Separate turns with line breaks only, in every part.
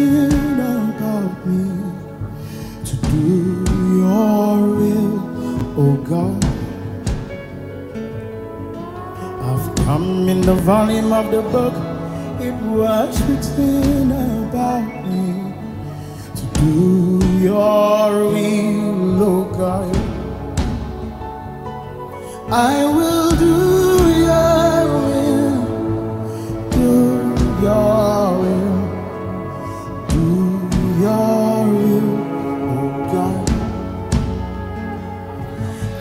about me to do your will, oh God. I've come in the volume of the book, it was written about me to do your will, oh God. I will do your will, do your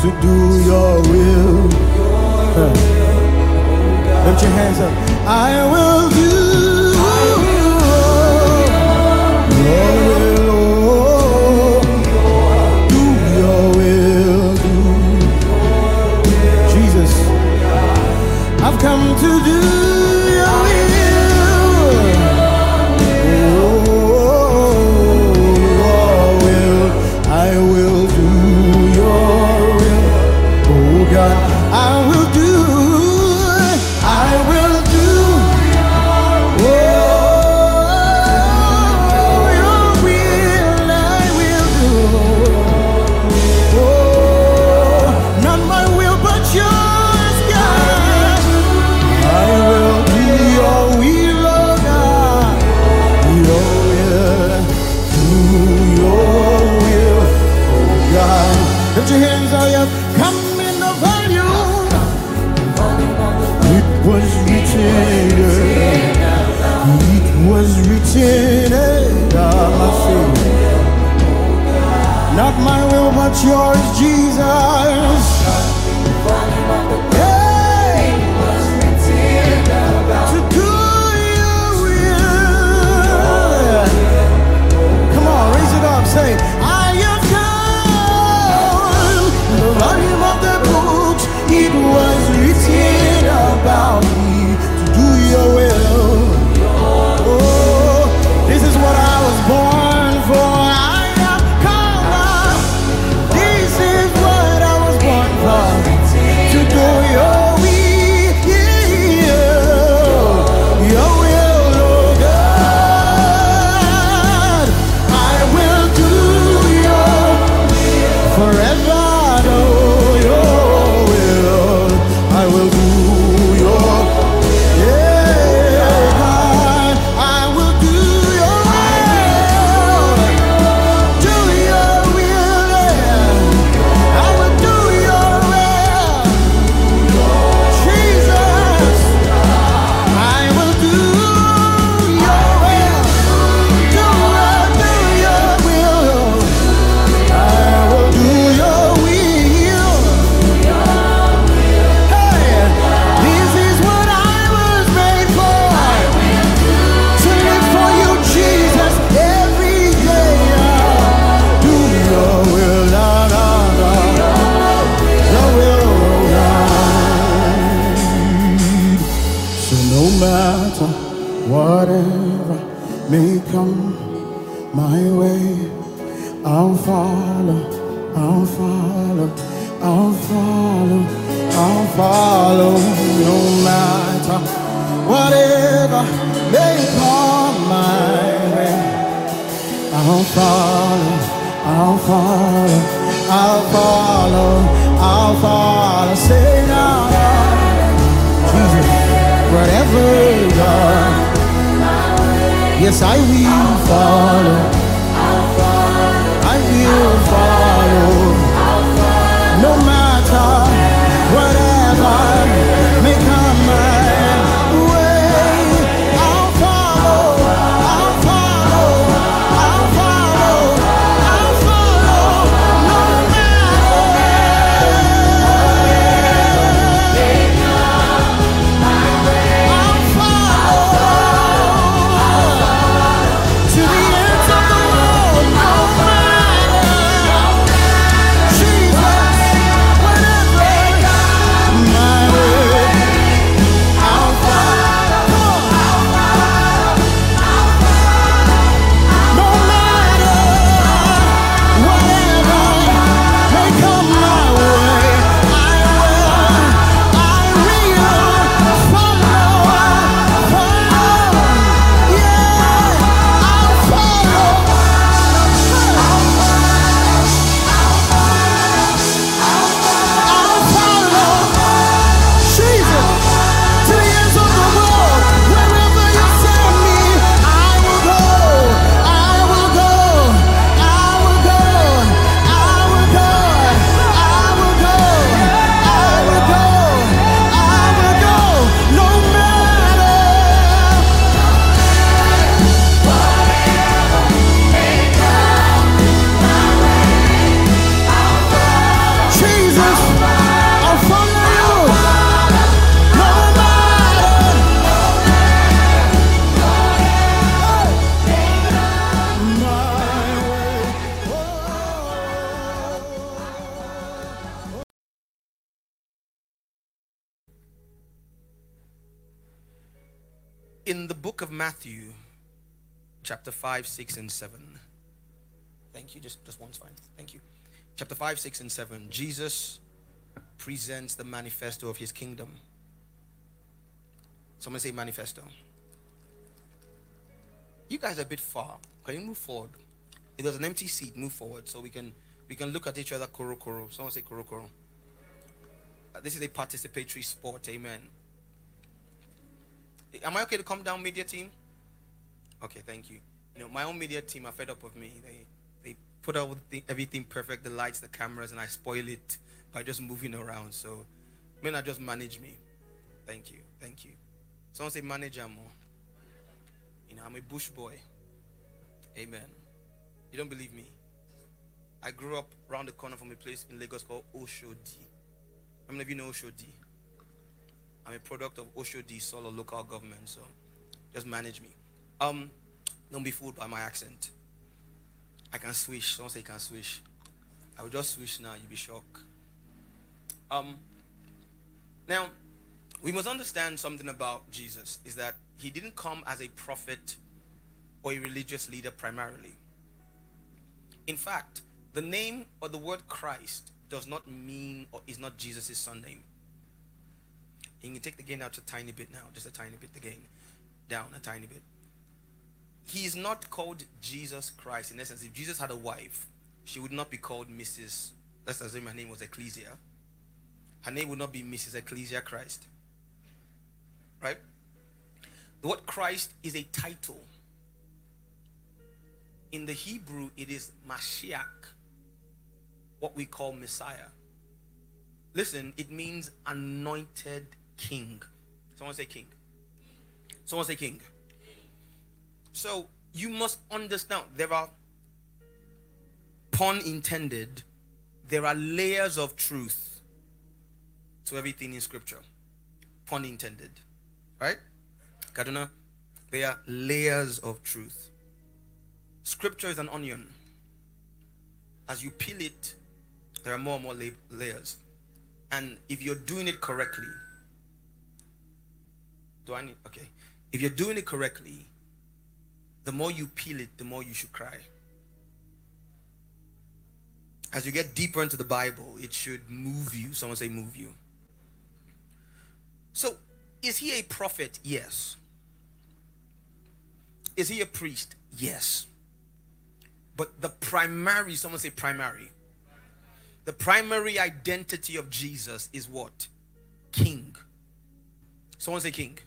to do your will. Lift your hands up. I will do. yours, Jesus.
Chapter 5, 6, and 7. Thank you. Just, just one's fine. Thank you. Chapter 5, 6, and 7. Jesus presents the manifesto of his kingdom. Someone say manifesto. You guys are a bit far. Can you move forward? If there's an empty seat, move forward so we can we can look at each other koro koro. Someone say koro koro. Uh, This is a participatory sport. Amen. Am I okay to come down, media team? Okay, thank you. You know, my own media team are fed up with me. They they put out the- everything perfect, the lights, the cameras, and I spoil it by just moving around. So, may not just manage me. Thank you, thank you. Someone say manager more. You know, I'm a bush boy. Amen. You don't believe me? I grew up around the corner from a place in Lagos called Oshodi. How many of you know Oshodi? I'm a product of Oshodi Isolo local government, so just manage me. Um, don't be fooled by my accent. I can swish. Someone say I can swish. I will just swish now. You'll be shocked. Um, now, we must understand something about Jesus is that he didn't come as a prophet or a religious leader primarily. In fact, the name or the word Christ does not mean or is not Jesus' son name. You can take the gain out a tiny bit now, just a tiny bit, the gain down a tiny bit. He is not called Jesus Christ. In essence, if Jesus had a wife, she would not be called Mrs. Let's assume her name was Ecclesia. Her name would not be Mrs. Ecclesia Christ. Right? The word Christ is a title. In the Hebrew, it is Mashiach, what we call Messiah. Listen, it means anointed king. Someone say king. Someone say king. So you must understand there are pun intended, there are layers of truth to everything in scripture. Pun intended. Right? Kaduna, there are layers of truth. Scripture is an onion. As you peel it, there are more and more layers. And if you're doing it correctly, do I need okay? If you're doing it correctly, the more you peel it, the more you should cry. As you get deeper into the Bible, it should move you. Someone say, move you. So, is he a prophet? Yes. Is he a priest? Yes. But the primary, someone say primary. The primary identity of Jesus is what? King. Someone say king.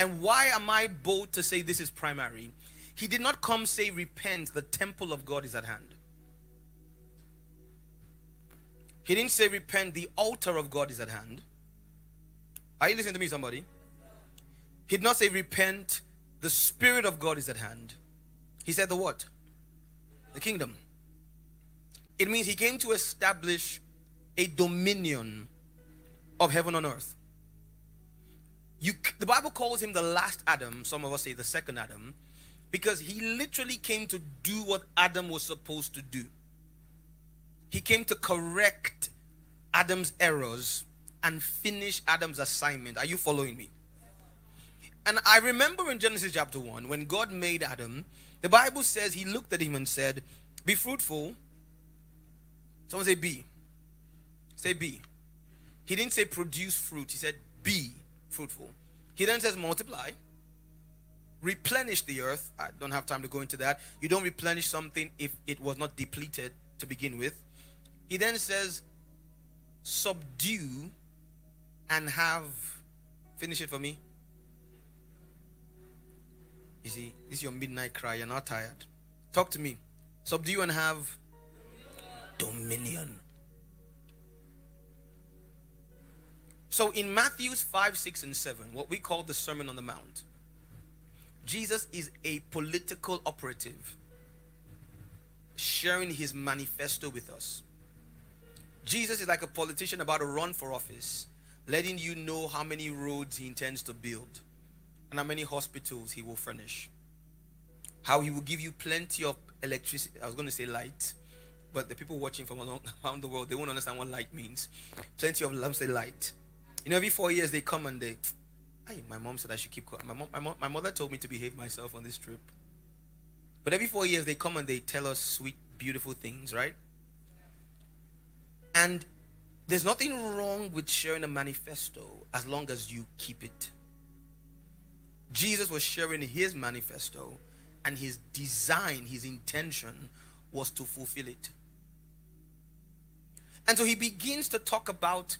And why am I bold to say this is primary? He did not come say, Repent, the temple of God is at hand. He didn't say, Repent, the altar of God is at hand. Are you listening to me, somebody? He did not say, Repent, the Spirit of God is at hand. He said, The what? The kingdom. It means he came to establish a dominion of heaven on earth. You, the Bible calls him the last Adam. Some of us say the second Adam, because he literally came to do what Adam was supposed to do. He came to correct Adam's errors and finish Adam's assignment. Are you following me? And I remember in Genesis chapter 1, when God made Adam, the Bible says he looked at him and said, Be fruitful. Someone say, Be. Say, Be. He didn't say produce fruit, he said, Be fruitful. He then says, Multiply. Replenish the earth. I don't have time to go into that. You don't replenish something if it was not depleted to begin with. He then says, Subdue and have. Finish it for me. You see, this is your midnight cry. You're not tired. Talk to me. Subdue and have dominion. So in Matthew's 5, 6, and 7, what we call the Sermon on the Mount, Jesus is a political operative sharing his manifesto with us. Jesus is like a politician about to run for office, letting you know how many roads he intends to build and how many hospitals he will furnish. How he will give you plenty of electricity. I was going to say light, but the people watching from around the world, they won't understand what light means. Plenty of lamps, light. You know, every four years they come and they, hey, my mom said I should keep quiet. My, mom, my, mom, my mother told me to behave myself on this trip. But every four years they come and they tell us sweet, beautiful things, right? And there's nothing wrong with sharing a manifesto as long as you keep it. Jesus was sharing his manifesto, and his design, his intention was to fulfill it. And so he begins to talk about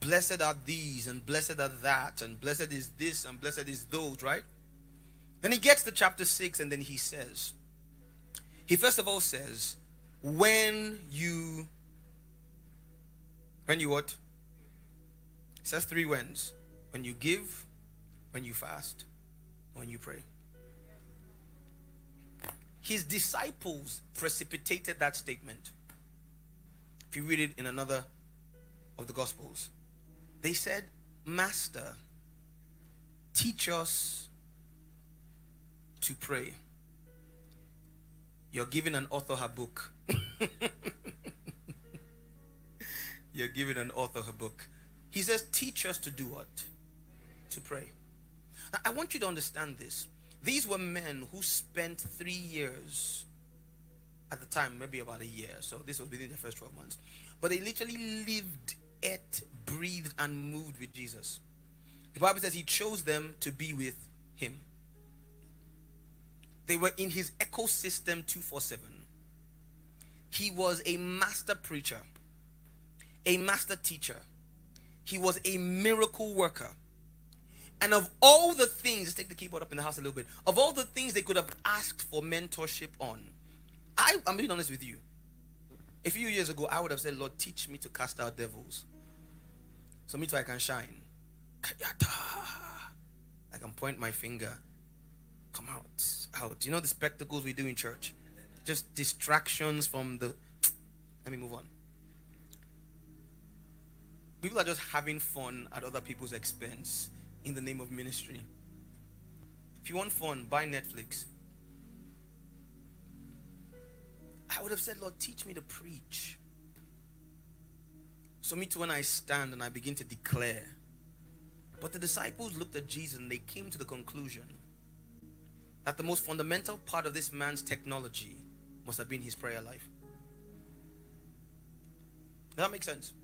blessed are these, and blessed are that, and blessed is this, and blessed is those, right? Then he gets to chapter 6, and then he says, he first of all says, when you, when you what? It says three whens. When you give, when you fast, when you pray. His disciples precipitated that statement. If you read it in another of the Gospels, they said, Master, teach us to pray. You're giving an author her book. You're giving an author her book. He says, Teach us to do what? To pray. I want you to understand this. These were men who spent three years at the time, maybe about a year. So this was within the first 12 months. But they literally lived, ate, breathed, and moved with Jesus. The Bible says he chose them to be with him. They were in his ecosystem 247. He was a master preacher, a master teacher. He was a miracle worker. And of all the things, let's take the keyboard up in the house a little bit. Of all the things they could have asked for mentorship on, I, I'm being honest with you. A few years ago, I would have said, Lord, teach me to cast out devils. So me too I can shine. I can point my finger. Come out. Out. You know the spectacles we do in church? Just distractions from the. Let me move on. People are just having fun at other people's expense in the name of ministry. If you want fun, buy Netflix. I would have said, Lord, teach me to preach. So, me too, when I stand and I begin to declare. But the disciples looked at Jesus and they came to the conclusion that the most fundamental part of this man's technology must have been his prayer life. Does that make sense?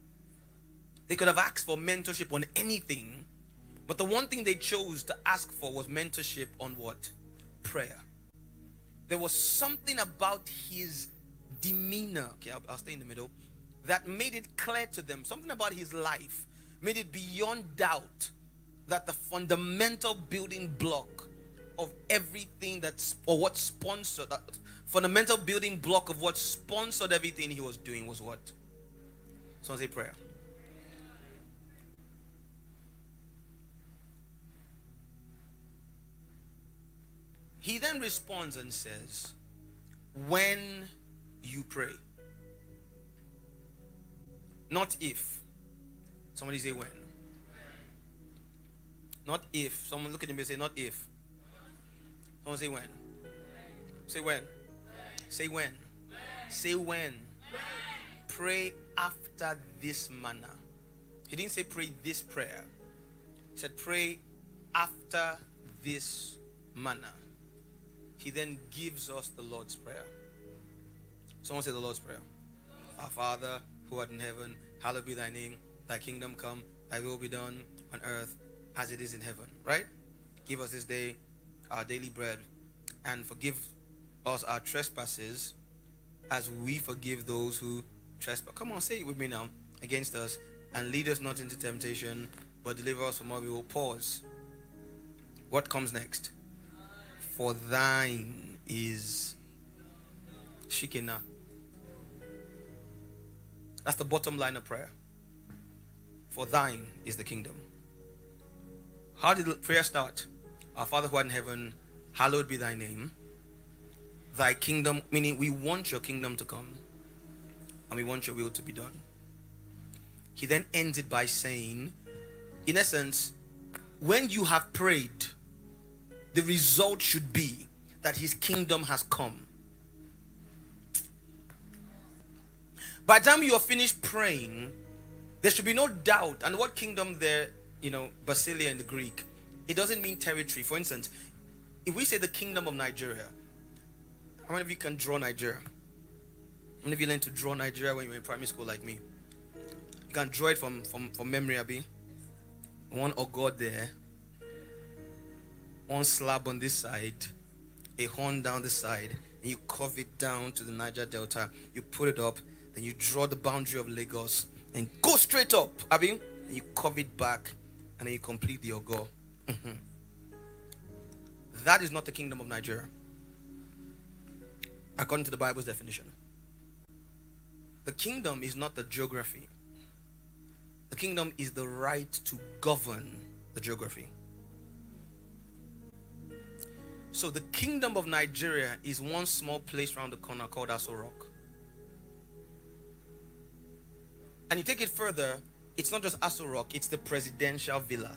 They could have asked for mentorship on anything, but the one thing they chose to ask for was mentorship on what? Prayer. There was something about his demeanor, okay, I'll, I'll stay in the middle, that made it clear to them, something about his life made it beyond doubt that the fundamental building block of everything that's or what sponsored that fundamental building block of what sponsored everything he was doing was what? Someone say prayer. He then responds and says, When you pray, not if. Somebody say when. Not if. Someone look at me and say, Not if. Someone say when. Say when. Say when. Say when. Pray after this manner. He didn't say pray this prayer. He said pray after this manner he then gives us the Lord's Prayer. Someone say the Lord's Prayer. Our Father, who art in heaven, hallowed be thy name. Thy kingdom come, thy will be done on earth as it is in heaven. Right? Give us this day our daily bread and forgive us our trespasses as we forgive those who trespass. Come on, say it with me now. Against us. And lead us not into temptation, but deliver us from all evil. Pause. What comes next? For thine is Shekinah. That's the bottom line of prayer. For thine is the kingdom. How did the prayer start? Our Father who art in heaven, hallowed be thy name. Thy kingdom, meaning we want your kingdom to come and we want your will to be done. He then ends it by saying, in essence, when you have prayed, the result should be that his kingdom has come. By the time you are finished praying, there should be no doubt. And what kingdom there, you know, Basileia in the Greek, it doesn't mean territory. For instance, if we say the kingdom of Nigeria, how many of you can draw Nigeria? How many of you learned to draw Nigeria when you were in primary school like me? You can draw it from, from, from memory, Abby. One or God there, one slab on this side, a horn down the side, and you curve it down to the Niger Delta. You put it up, then you draw the boundary of Lagos and go straight up, Abby. And you curve it back, and then you complete the Ogo. Mm-hmm. that is not the kingdom of Nigeria, according to the Bible's definition. The kingdom is not the geography. The kingdom is the right to govern the geography. So the kingdom of Nigeria is one small place around the corner called Aso Rock. And you take it further, it's not just Aso Rock, it's the presidential villa.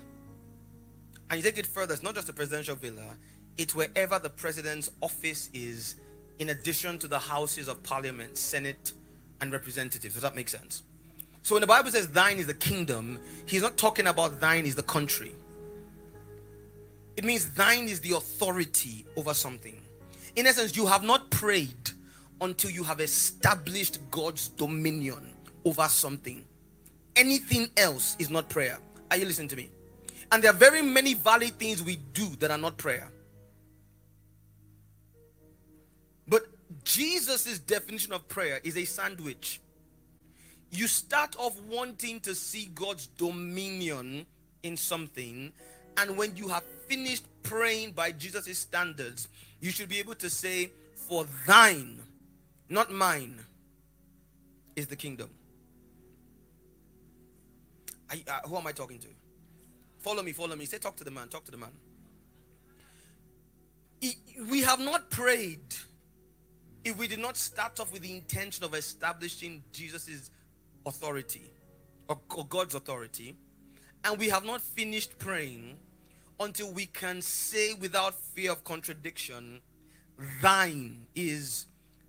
And you take it further, it's not just the presidential villa, it's wherever the president's office is, in addition to the houses of parliament, senate, and representatives. Does that make sense? So when the Bible says thine is the kingdom, he's not talking about thine is the country. It means thine is the authority over something. In essence, you have not prayed until you have established God's dominion over something. Anything else is not prayer. Are you listening to me? And there are very many valid things we do that are not prayer. But Jesus' definition of prayer is a sandwich. You start off wanting to see God's dominion in something, and when you have finished praying by Jesus' standards, you should be able to say, For thine, not mine, is the kingdom. I, uh, who am I talking to? Follow me, follow me. Say, Talk to the man, talk to the man. We have not prayed if we did not start off with the intention of establishing Jesus' authority or, or God's authority, and we have not finished praying until we can say without fear of contradiction, thine is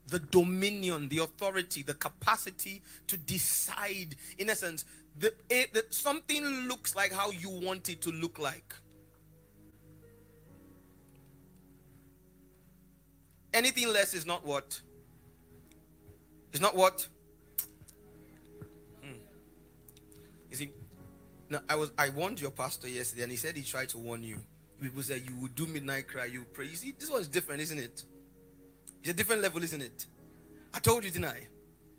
the dominion, the authority, the capacity to decide. In essence, that something looks like how you want it to look like. Anything less is not what? Is not what? Hmm. You see, no, I was I warned your pastor yesterday, and he said he tried to warn you. People said you would do midnight cry, you pray. You see, this one's different, isn't it? It's a different level, isn't it? I told you, didn't I?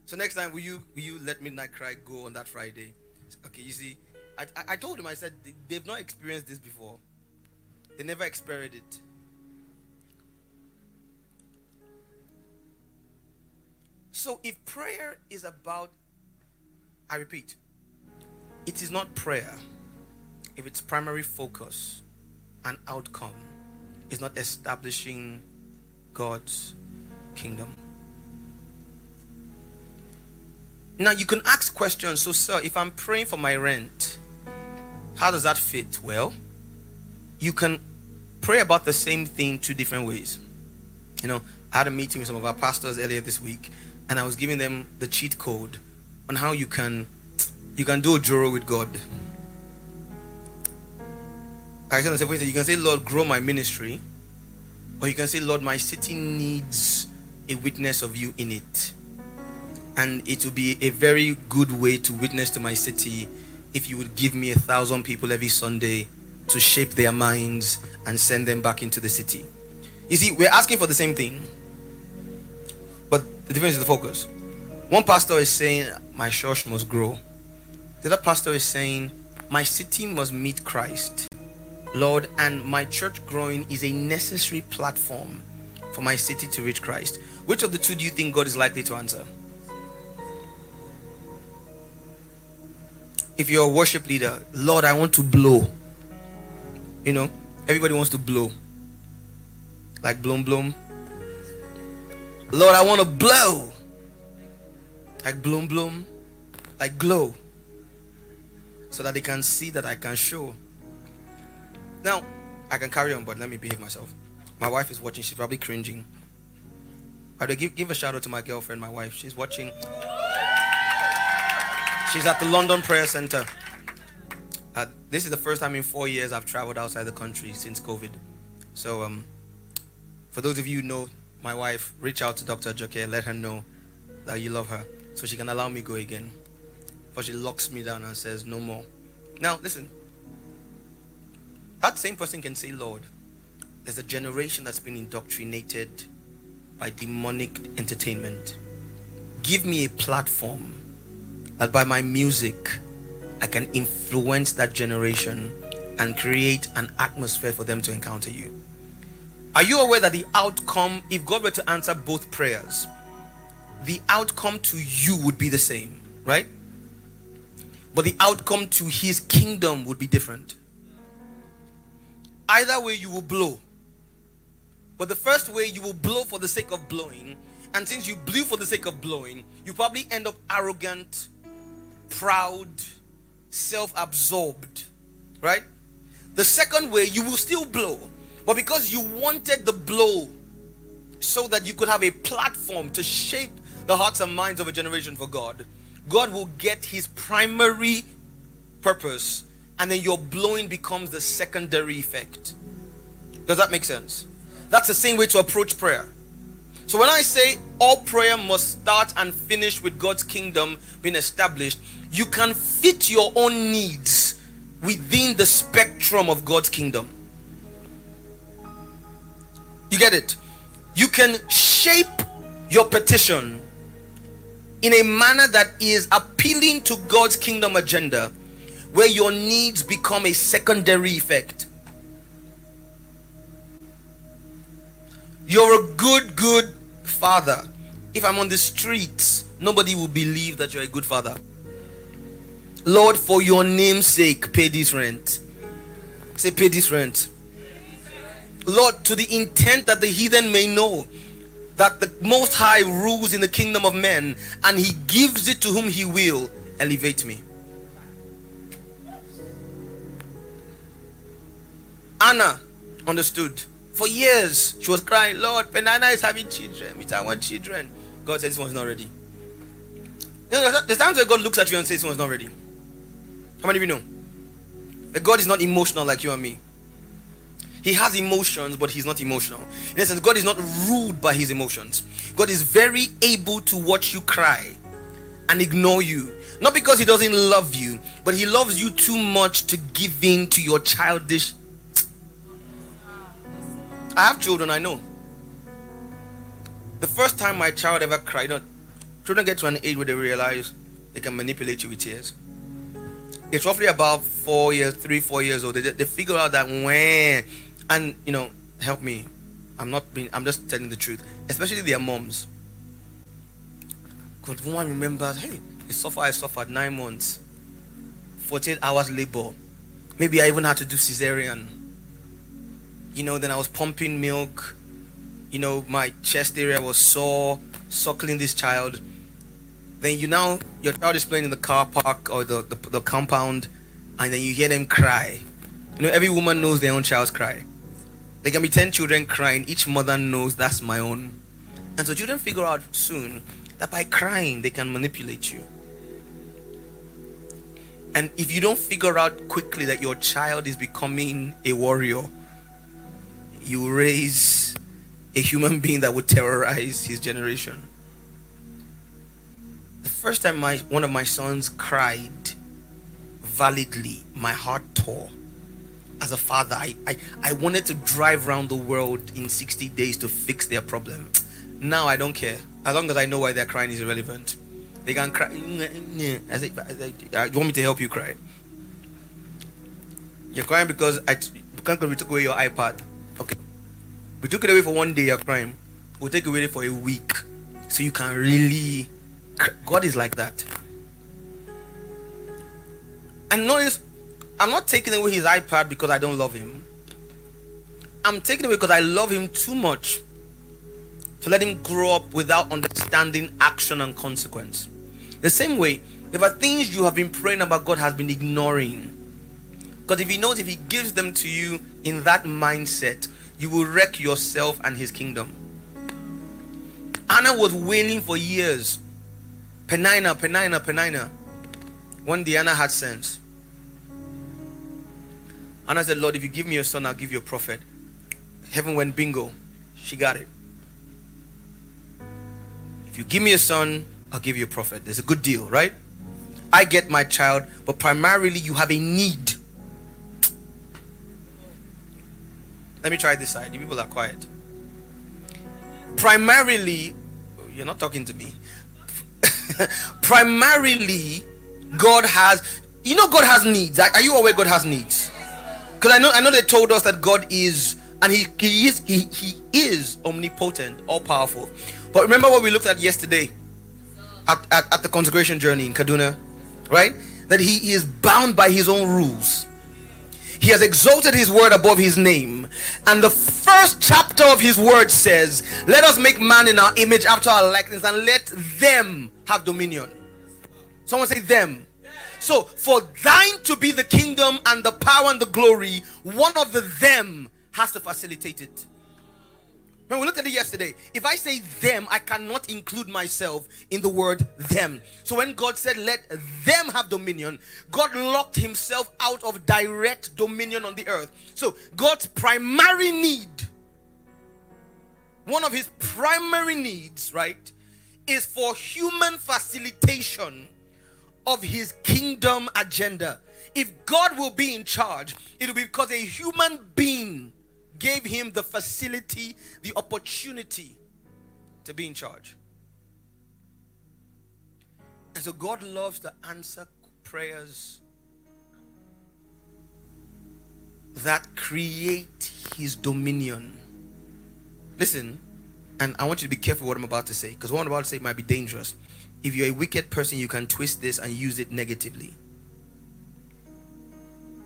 So next time, will you will you let midnight cry go on that Friday? Okay, you see, I, I told him, I said, they've not experienced this before. They never experienced it. So if prayer is about, I repeat, it is not prayer if its primary focus and outcome is not establishing God's kingdom. Now you can ask questions. So, sir, if I'm praying for my rent, how does that fit? Well, you can pray about the same thing two different ways. You know, I had a meeting with some of our pastors earlier this week, and I was giving them the cheat code on how you can you can do a joro with God. I you can say, Lord, grow my ministry, or you can say, Lord, my city needs a witness of you in it and it will be a very good way to witness to my city if you would give me a thousand people every Sunday to shape their minds and send them back into the city. You see, we're asking for the same thing, but the difference is the focus. One pastor is saying, My church must grow. The other pastor is saying, My city must meet Christ. Lord, and my church growing is a necessary platform for my city to reach Christ. Which of the two do you think God is likely to answer? If you're a worship leader, Lord, I want to blow. You know, everybody wants to blow. Like bloom bloom. Lord, I want to blow. Like bloom bloom. Like glow. So that they can see that I can show. Now, I can carry on, but let me behave myself. My wife is watching. She's probably cringing. I give, give a shout out to my girlfriend, my wife. She's watching. She's at the London Prayer Center. Uh, this is the first time in four years I've traveled outside the country since COVID. So, um, for those of you who know my wife, reach out to Dr. Joke, let her know that you love her, so she can allow me go again. But she locks me down and says, "No more." Now, listen. That same person can say, "Lord, there's a generation that's been indoctrinated by demonic entertainment. Give me a platform." That by my music, I can influence that generation and create an atmosphere for them to encounter you. Are you aware that the outcome, if God were to answer both prayers, the outcome to you would be the same, right? But the outcome to his kingdom would be different. Either way, you will blow. But the first way, you will blow for the sake of blowing. And since you blew for the sake of blowing, you probably end up arrogant proud, self absorbed. Right? The second way, you will still blow, but because you wanted the blow so that you could have a platform to shape the hearts and minds of a generation for God, God will get his primary purpose, and then your blowing becomes the secondary effect. Does that make sense? That's the same way to approach prayer. So when I say all prayer must start and finish with God's kingdom being established, you can fit your own needs within the spectrum of God's kingdom. You get it? You can shape your petition in a manner that is appealing to God's kingdom agenda, where your needs become a secondary effect. You're a good, good father. If I'm on the streets, nobody will believe that you're a good father. Lord, for your name's sake, pay this rent. Say, pay this rent. Lord, to the intent that the heathen may know that the Most High rules in the kingdom of men and he gives it to whom he will, elevate me. Anna understood. For years, she was crying, Lord, Penina is having children. I want children. God says this one's not ready. You know, there's times where God looks at you and says this one's not ready. How many of you know? That God is not emotional like you and me. He has emotions, but he's not emotional. In essence, God is not ruled by his emotions. God is very able to watch you cry and ignore you. Not because he doesn't love you, but he loves you too much to give in to your childish. I have children, I know. The first time my child ever cried, children get to an age where they realize they can manipulate you with tears. It's roughly about four years, three, four years old. They, they figure out that when, and you know, help me. I'm not being, I'm just telling the truth. Especially their moms. Because one remembers, hey, I suffered, I suffered nine months, 14 hours labor. Maybe I even had to do cesarean. You know, then I was pumping milk. You know, my chest area was sore, suckling this child then you now your child is playing in the car park or the, the, the compound and then you hear them cry. You know every woman knows their own child's cry. There can be 10 children crying. Each mother knows that's my own. And so children figure out soon that by crying they can manipulate you. And if you don't figure out quickly that your child is becoming a warrior you raise a human being that would terrorize his generation first time my one of my sons cried validly, my heart tore. As a father, I, I, I wanted to drive around the world in 60 days to fix their problem. Now I don't care. As long as I know why they're crying is irrelevant. They can cry. I say, uh, you want me to help you cry? You're crying because I because we took away your iPad. Okay. We took it away for one day, you're crying. We'll take it away for a week. So you can really God is like that. And notice, I'm not taking away his iPad because I don't love him. I'm taking away because I love him too much to let him grow up without understanding action and consequence. The same way, there are things you have been praying about God has been ignoring. Because if he knows if he gives them to you in that mindset, you will wreck yourself and his kingdom. Anna was wailing for years Penina, Penina, Penina. When Diana had sense. Anna said, Lord, if you give me a son, I'll give you a prophet. Heaven went bingo. She got it. If you give me a son, I'll give you a prophet. There's a good deal, right? I get my child, but primarily you have a need. Let me try this side. You people are quiet. Primarily, you're not talking to me. primarily God has you know God has needs. Are you aware God has needs? Because I know I know they told us that God is and he, he is he, he is omnipotent, all powerful. But remember what we looked at yesterday at, at, at the consecration journey in Kaduna, right? That he, he is bound by his own rules. He has exalted his word above his name. And the first chapter of his word says, Let us make man in our image after our likeness and let them have dominion. Someone say them. So for thine to be the kingdom and the power and the glory, one of the them has to facilitate it. When we looked at it yesterday, if I say them, I cannot include myself in the word them. So when God said, let them have dominion, God locked himself out of direct dominion on the earth. So God's primary need, one of his primary needs, right, is for human facilitation of his kingdom agenda. If God will be in charge, it will be because a human being gave him the facility, the opportunity to be in charge. And so God loves to answer prayers that create his dominion. Listen, and I want you to be careful what I'm about to say because what I'm about to say might be dangerous. If you're a wicked person, you can twist this and use it negatively.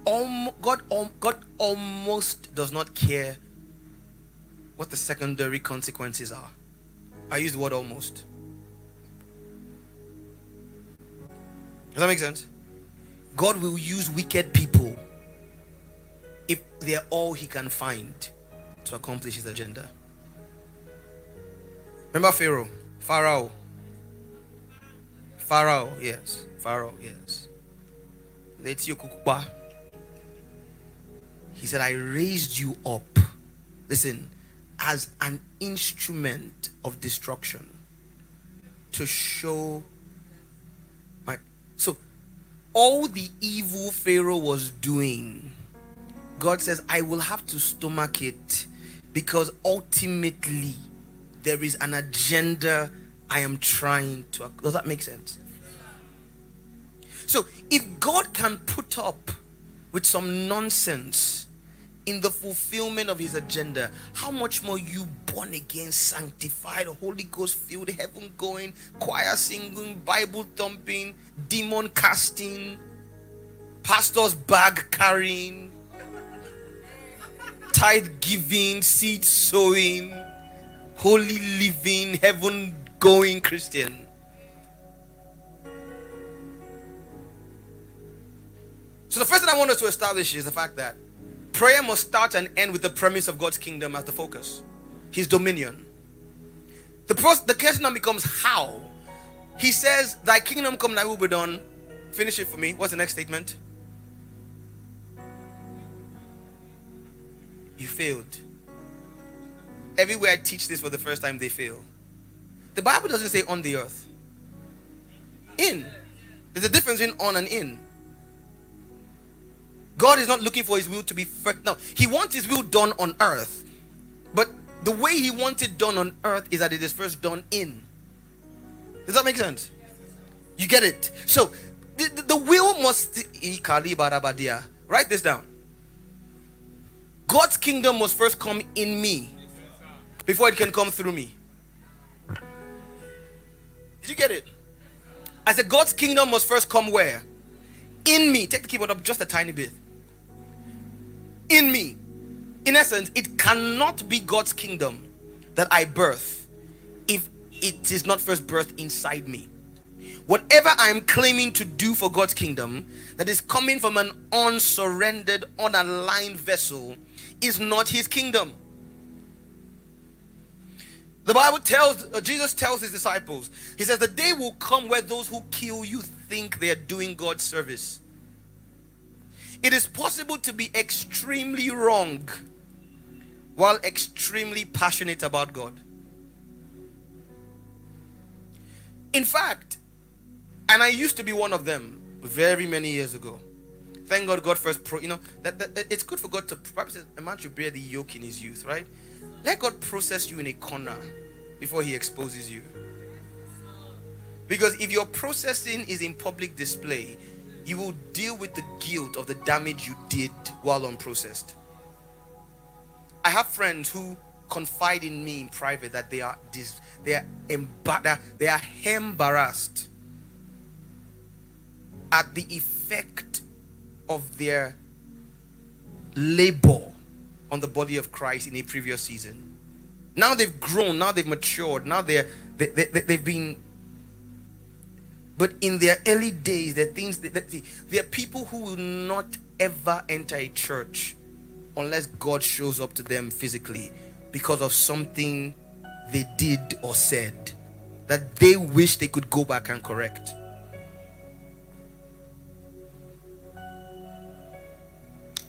Um, God, um, God almost does not care what the secondary consequences are. I use the word almost. Does that make sense? God will use wicked people if they're all he can find to accomplish his agenda. Remember Pharaoh? Pharaoh. Pharaoh, yes. Pharaoh, yes. Let's you he said, I raised you up. Listen, as an instrument of destruction to show my so all the evil Pharaoh was doing, God says, I will have to stomach it because ultimately there is an agenda I am trying to. Does that make sense? So if God can put up with some nonsense in the fulfillment of his agenda, how much more you born again, sanctified, Holy Ghost filled, heaven going, choir singing, Bible thumping, demon casting, pastor's bag carrying, tithe giving, seed sowing, holy living, heaven going Christian. So the first thing I want us to establish is the fact that prayer must start and end with the premise of God's kingdom as the focus, His dominion. The, pros- the question now becomes how. He says, Thy kingdom come, thy will be done. Finish it for me. What's the next statement? You failed. Everywhere I teach this for the first time, they fail. The Bible doesn't say on the earth. In. There's a difference in on and in. God is not looking for his will to be first. No, he wants his will done on earth. But the way he wants it done on earth is that it is first done in. Does that make sense? You get it? So the, the, the will must write this down. God's kingdom must first come in me before it can come through me. Did you get it? I said God's kingdom must first come where? In me. Take the keyboard up just a tiny bit in me. In essence, it cannot be God's kingdom that I birth if it is not first birthed inside me. Whatever I'm claiming to do for God's kingdom that is coming from an unsurrendered, unaligned vessel is not his kingdom. The Bible tells, uh, Jesus tells his disciples, he says, the day will come where those who kill you think they are doing God's service. It is possible to be extremely wrong while extremely passionate about God. In fact, and I used to be one of them very many years ago. Thank God, God first, pro, you know, that, that, it's good for God to, perhaps a man should bear the yoke in his youth, right? Let God process you in a corner before he exposes you. Because if your processing is in public display, you will deal with the guilt of the damage you did while unprocessed. I have friends who confide in me in private that they are dis- they are they are embarrassed at the effect of their labor on the body of Christ in a previous season. Now they've grown, now they've matured, now they're they, they, they've been but in their early days, are things that, that there are people who will not ever enter a church unless God shows up to them physically because of something they did or said that they wish they could go back and correct.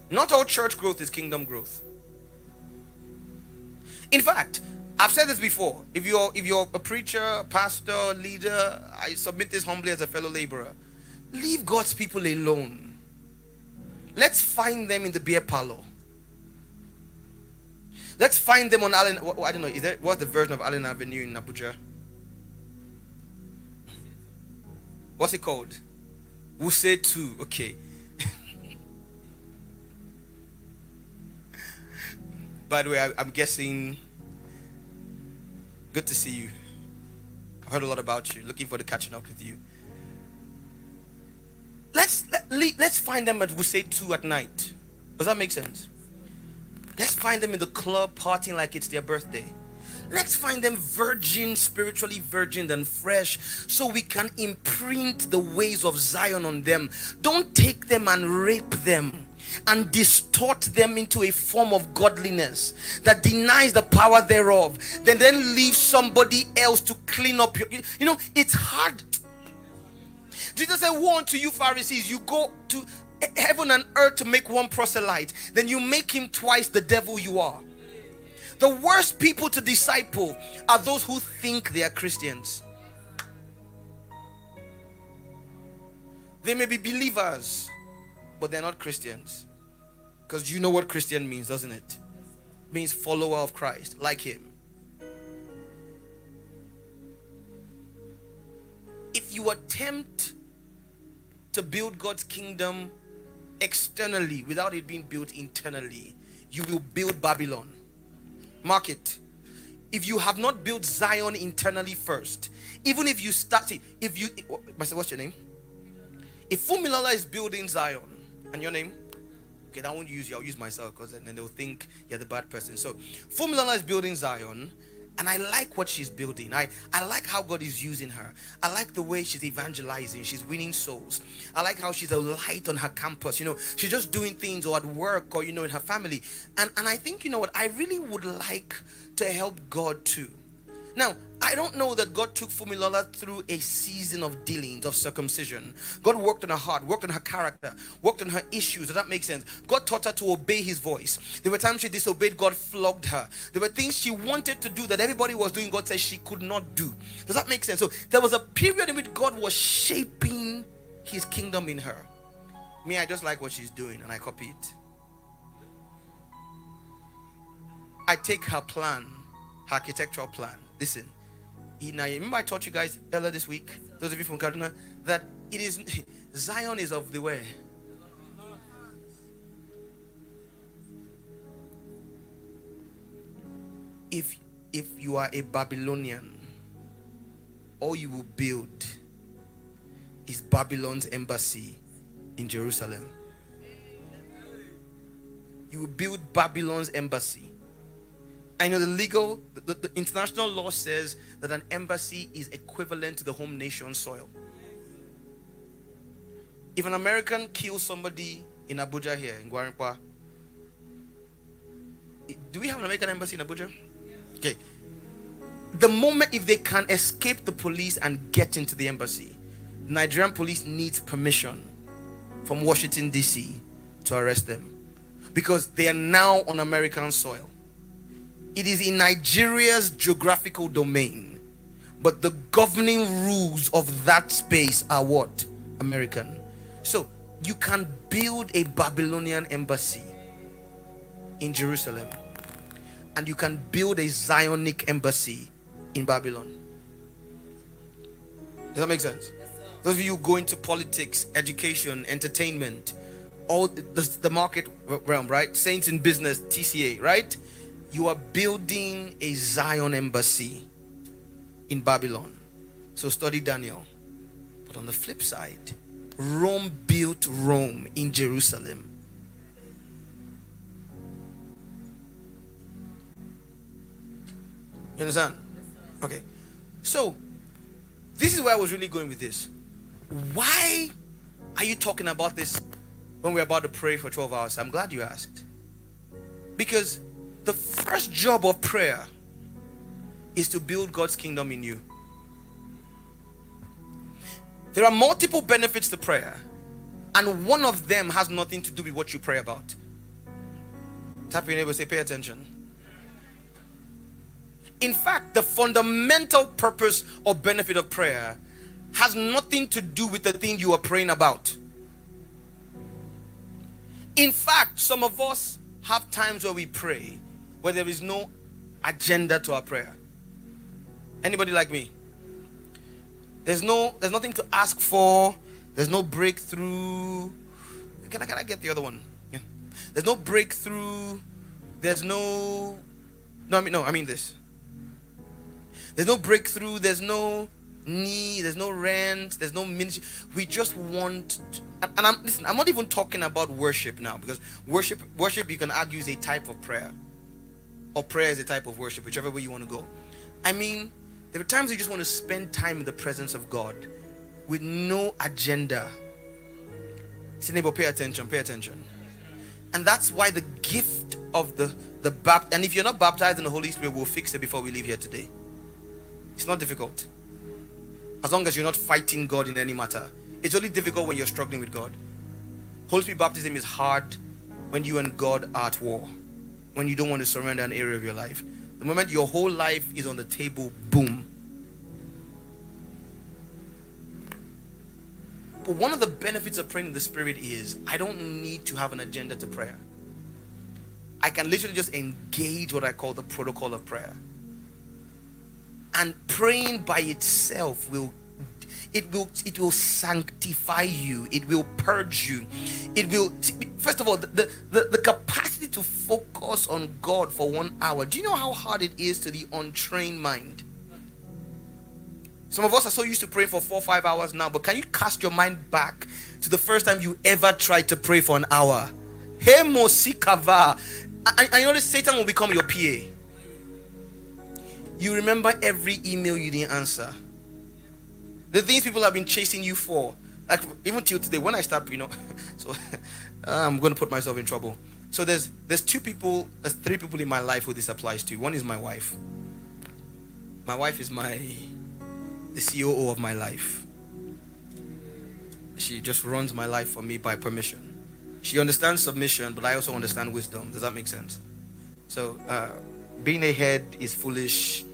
Not all church growth is kingdom growth. In fact, I've said this before. If you're if you're a preacher, pastor, leader, I submit this humbly as a fellow laborer. Leave God's people alone. Let's find them in the beer parlor. Let's find them on Allen. I don't know. Is that what's the version of Allen Avenue in Abuja? What's it called? Wuse two. Okay. By the way, I, I'm guessing Good to see you. I've heard a lot about you. Looking forward to catching up with you. Let's let, let's find them at Wuse 2 at night. Does that make sense? Let's find them in the club partying like it's their birthday. Let's find them virgin, spiritually virgin and fresh, so we can imprint the ways of Zion on them. Don't take them and rape them and distort them into a form of godliness that denies the power thereof, then then leave somebody else to clean up your you know it's hard. Jesus said, Woe unto you, Pharisees, you go to heaven and earth to make one proselyte, then you make him twice the devil you are. The worst people to disciple are those who think they are Christians. They may be believers, but they're not Christians. Because you know what Christian means, doesn't it? it? Means follower of Christ, like him. If you attempt to build God's kingdom externally without it being built internally, you will build Babylon. Mark it. If you have not built Zion internally first, even if you start, see, if you, what's your name? If Fumilola is building Zion, and your name? Okay, I won't use you, I'll use myself because then they'll think you're the bad person. So, Fumilola is building Zion, and I like what she's building. I, I like how God is using her. I like the way she's evangelizing. She's winning souls. I like how she's a light on her campus. You know, she's just doing things or at work or, you know, in her family. And, and I think, you know what, I really would like to help God too. Now, I don't know that God took Fumilola through a season of dealings, of circumcision. God worked on her heart, worked on her character, worked on her issues. Does that make sense? God taught her to obey his voice. There were times she disobeyed, God flogged her. There were things she wanted to do that everybody was doing, God said she could not do. Does that make sense? So there was a period in which God was shaping his kingdom in her. Me, I just like what she's doing and I copy it. I take her plan, her architectural plan. Listen, remember I taught you guys earlier this week, those of you from Kaduna, that it is Zion is of the way. If if you are a Babylonian, all you will build is Babylon's embassy in Jerusalem. You will build Babylon's embassy. I know the legal, the, the, international law says that an embassy is equivalent to the home nation soil. If an American kills somebody in Abuja here, in Gwarinpa, do we have an American embassy in Abuja? Okay. The moment if they can escape the police and get into the embassy, Nigerian police needs permission from Washington, D.C. to arrest them because they are now on American soil. It is in Nigeria's geographical domain, but the governing rules of that space are what? American. So you can build a Babylonian embassy in Jerusalem, and you can build a Zionic embassy in Babylon. Does that make sense? Those of you who go into politics, education, entertainment, all the, the market realm, right? Saints in business, TCA, right? You are building a Zion embassy in Babylon. So study Daniel. But on the flip side, Rome built Rome in Jerusalem. You understand? Okay. So, this is where I was really going with this. Why are you talking about this when we're about to pray for 12 hours? I'm glad you asked. Because the first job of prayer is to build God's kingdom in you. There are multiple benefits to prayer, and one of them has nothing to do with what you pray about. Tap your neighbor, say, pay attention. In fact, the fundamental purpose or benefit of prayer has nothing to do with the thing you are praying about. In fact, some of us have times where we pray where there is no agenda to our prayer. Anybody like me? There's no there's nothing to ask for. There's no breakthrough. Can I can I get the other one? Yeah. There's no breakthrough. There's no no I mean no I mean this. There's no breakthrough. There's no need. There's no rent. There's no ministry. We just want. and, and I'm listen. I'm not even talking about worship now because worship worship you can argue is a type of prayer or prayer is a type of worship, whichever way you want to go. I mean, there are times you just want to spend time in the presence of God with no agenda. See, neighbor, pay attention, pay attention. And that's why the gift of the the baptized, and if you're not baptized in the Holy Spirit, we'll fix it before we leave here today. It's not difficult. As long as you're not fighting God in any matter. It's only difficult when you're struggling with God. Holy Spirit baptism is hard when you and God are at war when you don't want to surrender an area of your life. The moment your whole life is on the table, boom. But one of the benefits of praying in the Spirit is I don't need to have an agenda to prayer. I can literally just engage what I call the protocol of prayer. And praying by itself will, it will it will sanctify you it will purge you it will first of all the, the the capacity to focus on god for one hour. Do you know how hard it is to the untrained mind? Some of us are so used to praying for four five hours now but can you cast your mind back to the first time you ever tried to pray for an hour? Hey mosikava I, I notice satan will become your pa you remember every email you didn't answer. The things people have been chasing you for. Like even till today, when I start, you know, so I'm going to put myself in trouble. So there's there's two people, there's three people in my life who this applies to. One is my wife. My wife is my the COO of my life. She just runs my life for me by permission. She understands submission, but I also understand wisdom. Does that make sense? So uh, being a head is foolish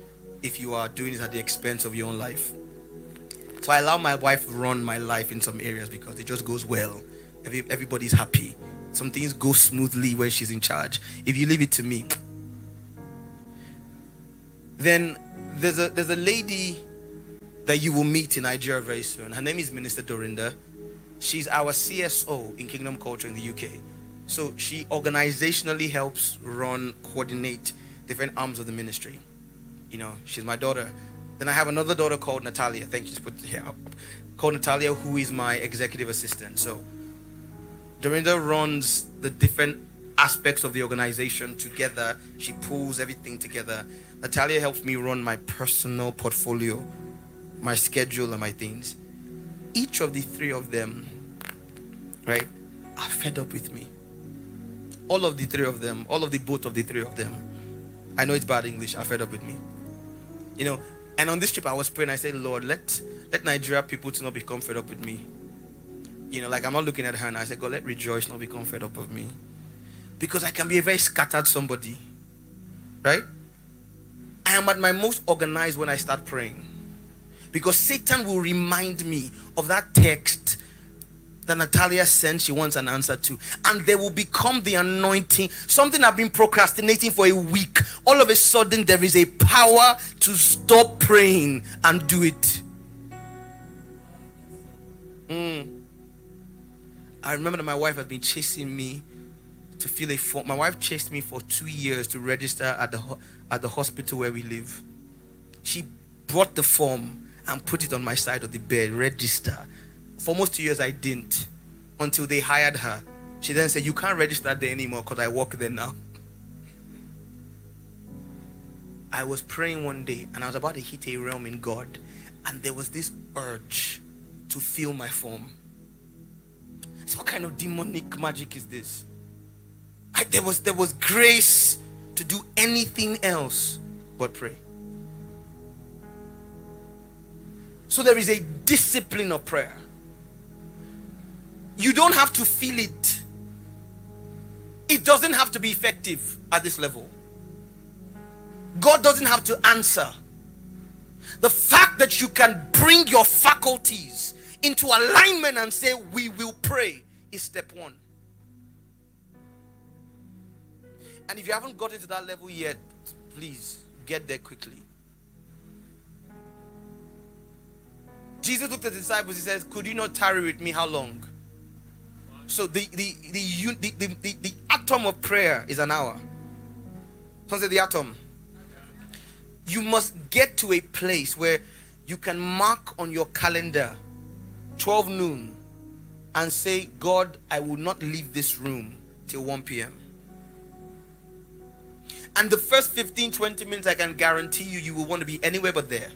if you are doing it at the expense of your own life. So I allow my wife to run my life in some areas because it just goes well. Every, everybody's happy. Some things go smoothly when she's in charge. If you leave it to me, then there's a there's a lady that you will meet in Nigeria very soon. Her name is Minister Dorinda. She's our CSO in Kingdom Culture in the UK. So she organizationally helps run, coordinate different arms of the ministry. You know, she's my daughter. Then I have another daughter called Natalia. Thank you. Put here. Called Natalia, who is my executive assistant. So Dorinda runs the different aspects of the organization together. She pulls everything together. Natalia helps me run my personal portfolio, my schedule, and my things. Each of the three of them, right, are fed up with me. All of the three of them, all of the both of the three of them. I know it's bad English, are fed up with me. You know, and on this trip, I was praying. I said, Lord, let let Nigeria people to not become fed up with me. You know, like I'm not looking at her and I said, God, let rejoice not become fed up with me. Because I can be a very scattered somebody. Right? I am at my most organized when I start praying. Because Satan will remind me of that text that Natalia sent, she wants an answer to. And they will become the anointing. Something I've been procrastinating for a week. All of a sudden, there is a power to stop praying and do it. Mm. I remember that my wife had been chasing me to fill a form. My wife chased me for two years to register at the at the hospital where we live. She brought the form and put it on my side of the bed. Register for almost two years, I didn't until they hired her. She then said, You can't register there anymore because I work there now. I was praying one day and I was about to hit a realm in God, and there was this urge to fill my form. What kind of demonic magic is this? I, there was there was grace to do anything else but pray. So there is a discipline of prayer. You don't have to feel it. It doesn't have to be effective at this level. God doesn't have to answer. The fact that you can bring your faculties into alignment and say, We will pray, is step one. And if you haven't gotten to that level yet, please get there quickly. Jesus looked at the disciples, he says, Could you not tarry with me how long? So the the the, the, the, the, the atom of prayer is an hour. Someone say the atom. You must get to a place where you can mark on your calendar 12 noon and say, God, I will not leave this room till 1 p.m. And the first 15, 20 minutes, I can guarantee you, you will want to be anywhere but there.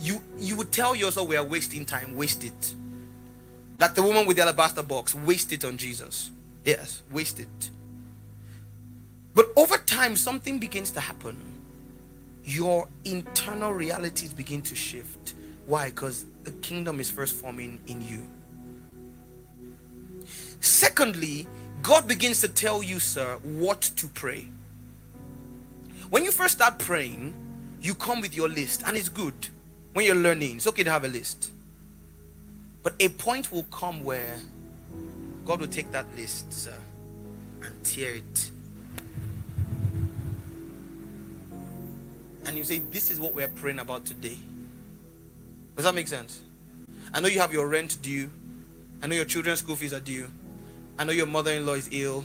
You you would tell yourself we are wasting time, waste it. Like the woman with the alabaster box, waste it on Jesus. Yes, waste it. But over time, something begins to happen. Your internal realities begin to shift. Why? Because the kingdom is first forming in you. Secondly, God begins to tell you, sir, what to pray. When you first start praying, you come with your list, and it's good. When you're learning, it's okay to have a list. But a point will come where God will take that list, sir, and tear it. And you say, This is what we're praying about today. Does that make sense? I know you have your rent due. I know your children's school fees are due. I know your mother in law is ill.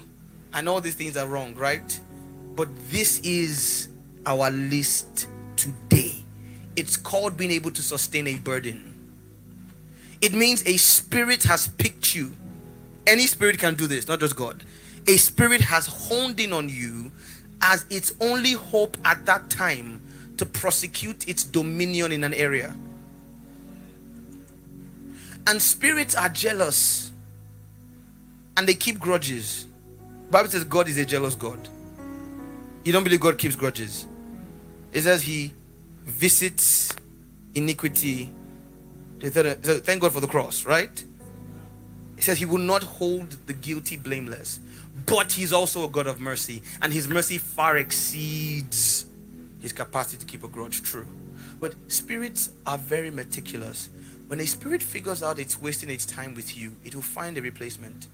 I know all these things are wrong, right? But this is our list today. It's called being able to sustain a burden. It means a spirit has picked you. Any spirit can do this, not just God. A spirit has honed in on you as its only hope at that time to prosecute its dominion in an area. And spirits are jealous and they keep grudges. Bible says God is a jealous God. You don't believe God keeps grudges. It says he visits iniquity. Uh, thank God for the cross, right? He says he will not hold the guilty blameless, but he's also a God of mercy, and his mercy far exceeds his capacity to keep a grudge true. But spirits are very meticulous. When a spirit figures out it's wasting its time with you, it will find a replacement.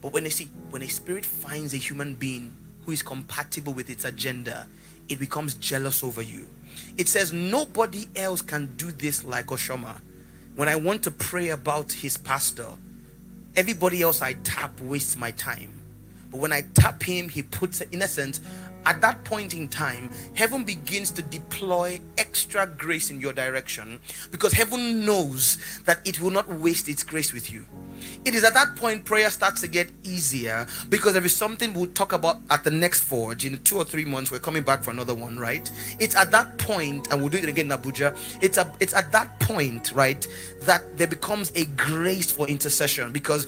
But when they see, when a spirit finds a human being who is compatible with its agenda, it becomes jealous over you. It says nobody else can do this like Oshoma. When I want to pray about his pastor, everybody else I tap wastes my time. But when I tap him, he puts, in essence, at that point in time, heaven begins to deploy extra grace in your direction because heaven knows that it will not waste its grace with you. It is at that point prayer starts to get easier because there is something we'll talk about at the next forge in two or three months. We're coming back for another one, right? It's at that point, and we'll do it again in Abuja. It's a, it's at that point, right, that there becomes a grace for intercession because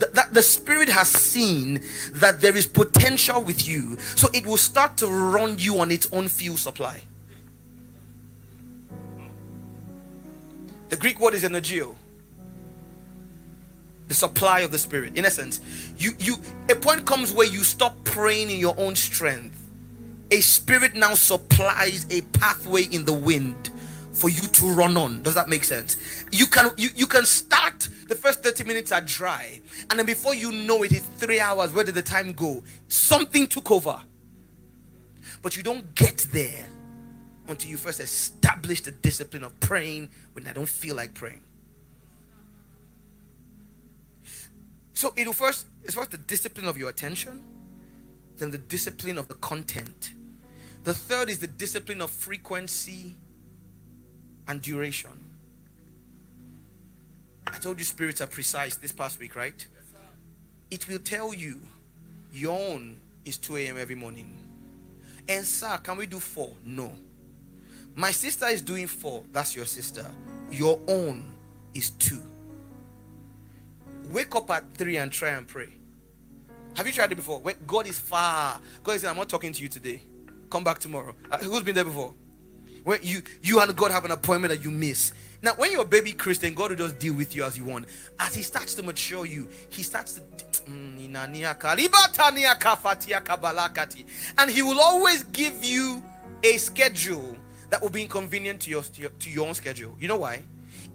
that the Spirit has seen that there is potential with you, so it will start to run you on its own fuel supply. The Greek word is energio. The supply of the spirit. In essence you you a point comes where you stop praying in your own strength. A spirit now supplies a pathway in the wind for you to run on. Does that make sense? You can you, you can start the first 30 minutes are dry and then before you know it it's three hours. Where did the time go? Something took over. But you don't get there until you first establish the discipline of praying when i don't feel like praying. So it will first, it's first the discipline of your attention, then the discipline of the content. The third is the discipline of frequency and duration. I told you spirits are precise this past week, right? It will tell you your own is 2 a.m. every morning. And sir, can we do 4? No. My sister is doing 4. That's your sister. Your own is 2 wake up at three and try and pray. Have you tried it before? God is far. God is I'm not talking to you today. Come back tomorrow. Uh, who's been there before? When you you and God have an appointment that you miss. Now, when you're a baby Christian, God will just deal with you as you want. As He starts to mature you, He starts to. And He will always give you a schedule that will be inconvenient to your, to your, to your own schedule. You know why?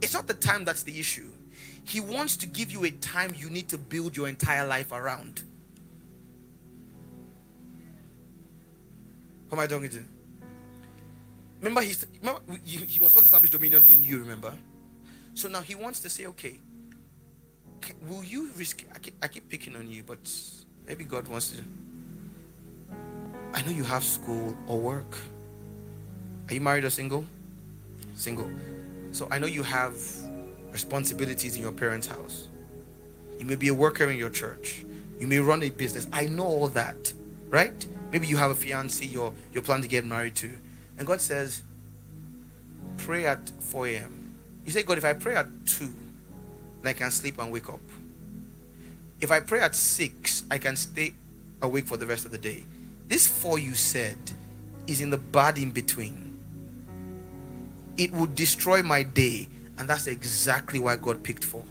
It's not the time that's the issue. He wants to give you a time you need to build your entire life around. Who am I talking to? Remember, he's, remember he, he was first established dominion in you, remember? So now he wants to say, okay, will you risk? I keep, I keep picking on you, but maybe God wants to. I know you have school or work. Are you married or single? Single. So I know you have responsibilities in your parents' house. You may be a worker in your church. You may run a business. I know all that, right? Maybe you have a fiance you're, you're planning to get married to. And God says, pray at 4 a.m. You say, God, if I pray at 2, then I can sleep and wake up. If I pray at 6, I can stay awake for the rest of the day. This 4 you said is in the bad in between. It would destroy my day and that's exactly why God picked four.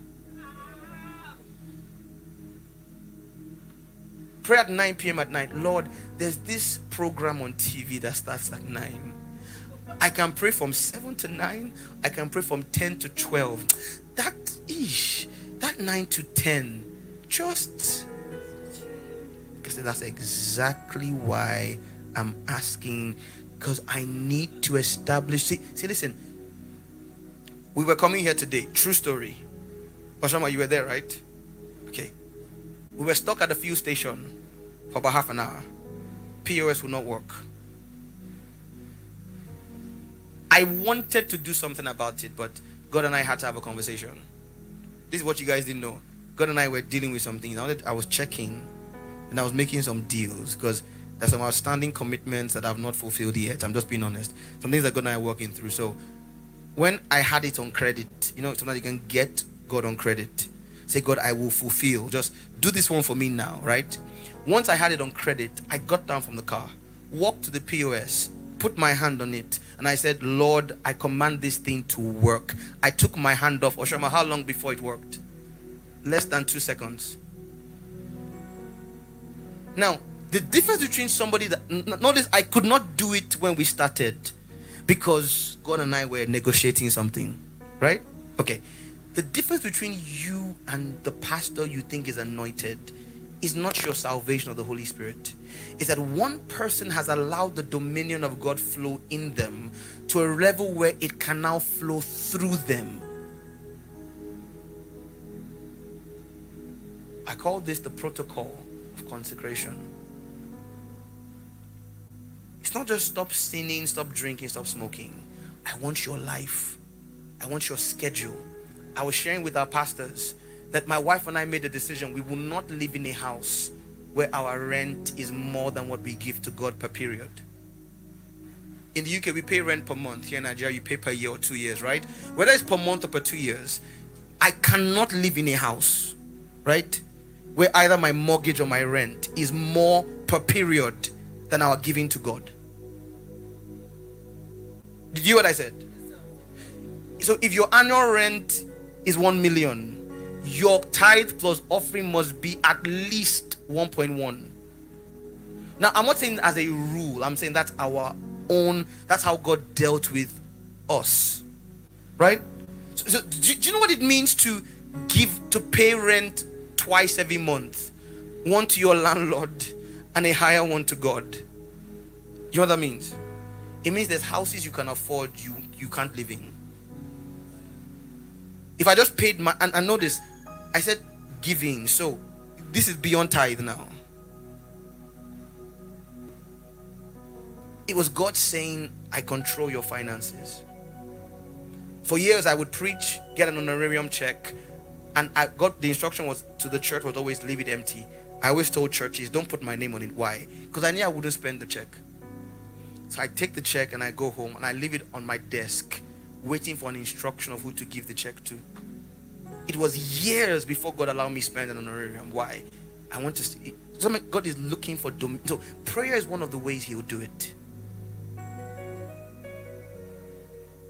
Pray at 9 p.m. at night. Lord, there's this program on TV that starts at 9. I can pray from 7 to 9. I can pray from 10 to 12. That ish, that 9 to 10, just because that's exactly why I'm asking because I need to establish. See, see, listen. We were coming here today. True story. Oshama, you were there, right? Okay. We were stuck at the fuel station for about half an hour. POS would not work. I wanted to do something about it, but God and I had to have a conversation. This is what you guys didn't know. God and I were dealing with something. I was checking and I was making some deals because there's some outstanding commitments that I've not fulfilled yet. I'm just being honest. Some things that God and I are working through. So when I had it on credit, you know, sometimes you can get God on credit. Say, God, I will fulfill. Just do this one for me now, right? Once I had it on credit, I got down from the car, walked to the POS, put my hand on it, and I said, Lord, I command this thing to work. I took my hand off. Oshama, how long before it worked? Less than two seconds. Now, the difference between somebody that notice I could not do it when we started because God and I were negotiating something, right? Okay. The difference between you and the pastor you think is anointed is not your salvation of the Holy Spirit. Is that one person has allowed the dominion of God flow in them to a level where it can now flow through them. I call this the protocol of consecration. It's not just stop sinning, stop drinking, stop smoking. I want your life. I want your schedule. I was sharing with our pastors that my wife and I made a decision we will not live in a house where our rent is more than what we give to God per period. In the UK, we pay rent per month. Here in Nigeria, you pay per year or two years, right? Whether it's per month or per two years, I cannot live in a house, right? Where either my mortgage or my rent is more per period than our giving to God. Did you hear what I said? So if your annual rent is 1 million, your tithe plus offering must be at least 1.1. Now, I'm not saying as a rule, I'm saying that's our own, that's how God dealt with us. Right? So, so do, do you know what it means to give, to pay rent twice every month? One to your landlord and a higher one to God. You know what that means? It means there's houses you can afford, you you can't live in. If I just paid my and, and notice I said giving. So this is beyond tithe now. It was God saying, I control your finances. For years, I would preach, get an honorarium check, and I got the instruction was to the church was always leave it empty. I always told churches, don't put my name on it. Why? Because I knew I wouldn't spend the check. So I take the check and I go home and I leave it on my desk, waiting for an instruction of who to give the check to. It was years before God allowed me to spend an honorarium. Why? I want to see. God is looking for dom- so prayer is one of the ways He will do it.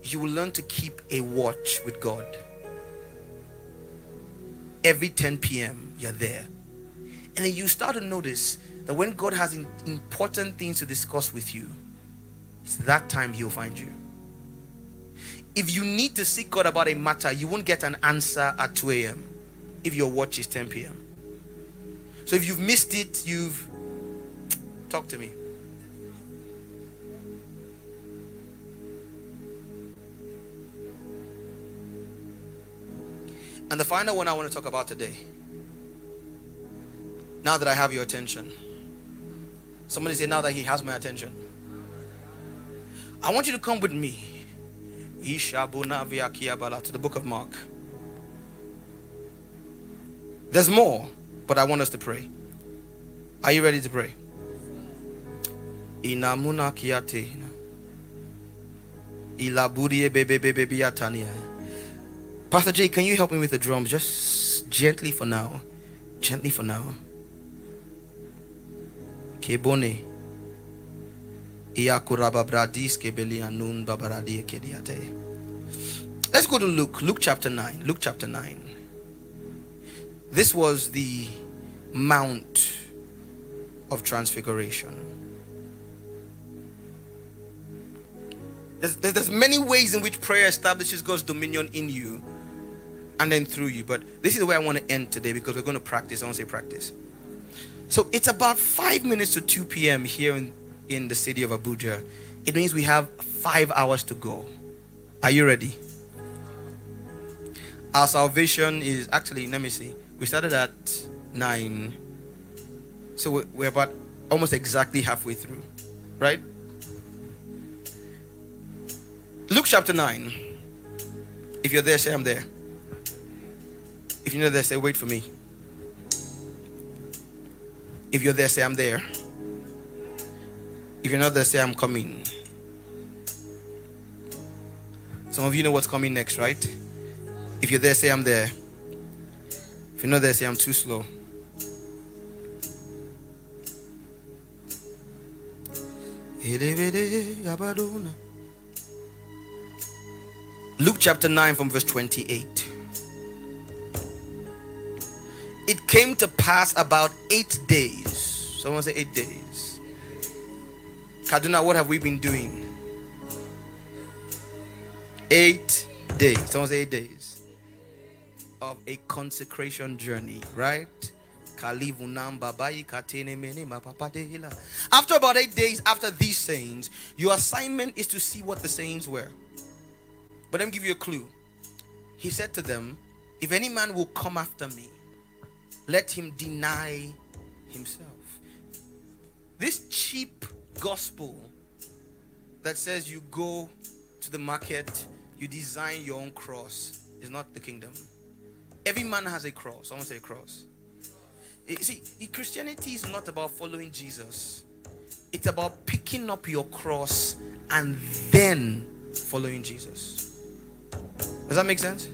You will learn to keep a watch with God. Every 10 p.m., you're there. And then you start to notice that when God has important things to discuss with you, it's that time He'll find you if you need to seek God about a matter, you won't get an answer at 2 a.m. if your watch is 10 p.m. So if you've missed it, you've talk to me. And the final one I want to talk about today. Now that I have your attention. Somebody say, now that he has my attention. I want you to come with me to the book of Mark. There's more, but I want us to pray. Are you ready to pray? Inamuna kiate. Ilaburie bebe bebe biatania. Pastor Jay, can you help me with the drums just gently for now? Gently for now. Kebone. Let's go to Luke, Luke chapter 9. Luke chapter 9. This was the Mount of Transfiguration. There's, there's many ways in which prayer establishes God's dominion in you and then through you. But this is where I want to end today because we're going to practice. I want to say practice. So it's about five minutes to 2 p.m. here in in the city of Abuja. It means we have five hours to go. Are you ready? Our salvation is actually, let me see. We started at nine. So we're about almost exactly halfway through, right? Luke chapter 9. If you're there, say I'm there. If you're not there, say wait for me. If you're there, say I'm there. If you're not there, say I'm coming. Some of you know what's coming next, right? If you're there, say I'm there. If you're not there, say I'm too slow. Luke chapter 9 from verse 28. It came to pass about eight days. Someone say eight days. Kaduna, what have we been doing? Eight days. Someone say eight days of a consecration journey, right? After about eight days after these sayings, your assignment is to see what the sayings were. But let me give you a clue. He said to them, If any man will come after me, let him deny himself. This cheap gospel that says you go to the market, you design your own cross is not the kingdom. Every man has a cross. I want to say a cross. You see, Christianity is not about following Jesus. It's about picking up your cross and then following Jesus. Does that make sense?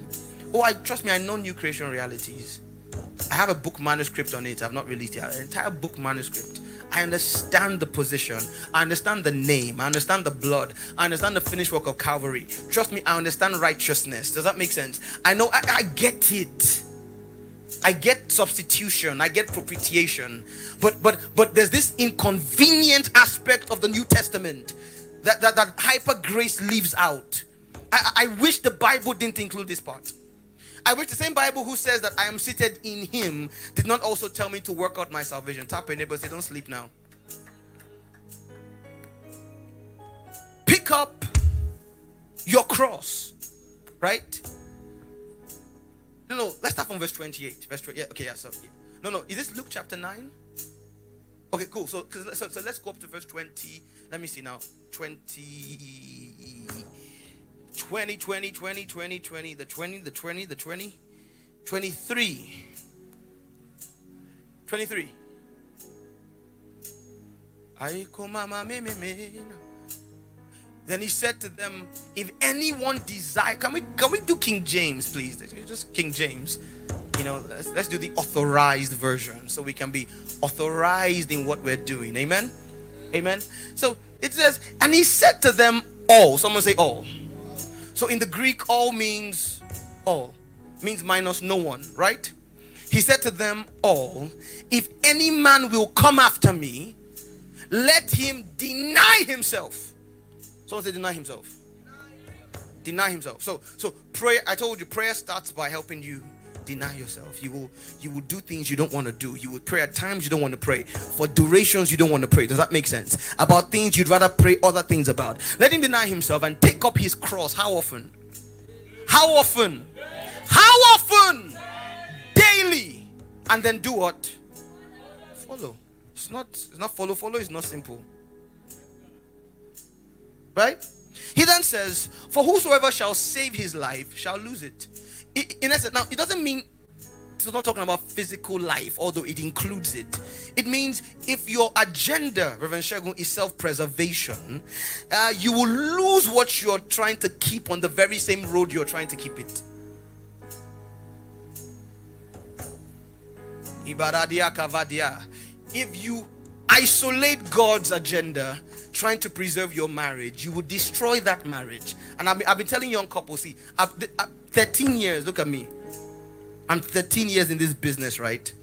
Oh, I trust me, I know new creation realities. I have a book manuscript on it. I've not released it. An entire book manuscript. I understand the position. I understand the name. I understand the blood. I understand the finished work of Calvary. Trust me, I understand righteousness. Does that make sense? I know, I, I get it. I get substitution, I get propitiation, but but but there's this inconvenient aspect of the New Testament that that, that hyper grace leaves out. I, I wish the Bible didn't include this part. I wish the same Bible who says that I am seated in him did not also tell me to work out my salvation. Tap your neighbor, say, don't sleep now. Pick up your cross, right? No, no, let's start from verse 28. Verse 28. Yeah, okay, yeah, so yeah. no, no, is this Luke chapter 9? Okay, cool. So, so, so let's go up to verse 20. Let me see now. 20. 20, 20, 20, 20, 20, the 20, the 20, the 20, 23. 23. Then he said to them, If anyone desire, can we can we do King James, please? Just King James. You know, let's, let's do the authorized version so we can be authorized in what we're doing. Amen. Amen. So it says, and he said to them all. Someone say all. So in the Greek, all means all, means minus no one, right? He said to them all, if any man will come after me, let him deny himself. Someone say deny himself. Deny himself. So so prayer, I told you prayer starts by helping you deny yourself. You will you will do things you don't want to do. You will pray at times you don't want to pray. For durations you don't want to pray. Does that make sense? About things you'd rather pray other things about. Let him deny himself and take up his cross. How often? How often? How often? Daily. And then do what? Follow. It's not it's not follow. Follow is not simple. Right? He then says, For whosoever shall save his life shall lose it in essence, now it doesn't mean it's not talking about physical life, although it includes it. It means if your agenda, Reverend Shagun, is self-preservation, uh, you will lose what you're trying to keep on the very same road you're trying to keep it. If you isolate God's agenda, trying to preserve your marriage, you will destroy that marriage. And I've been, I've been telling young couples, see, I've, I've, uh, 13 years, look at me. I'm 13 years in this business, right?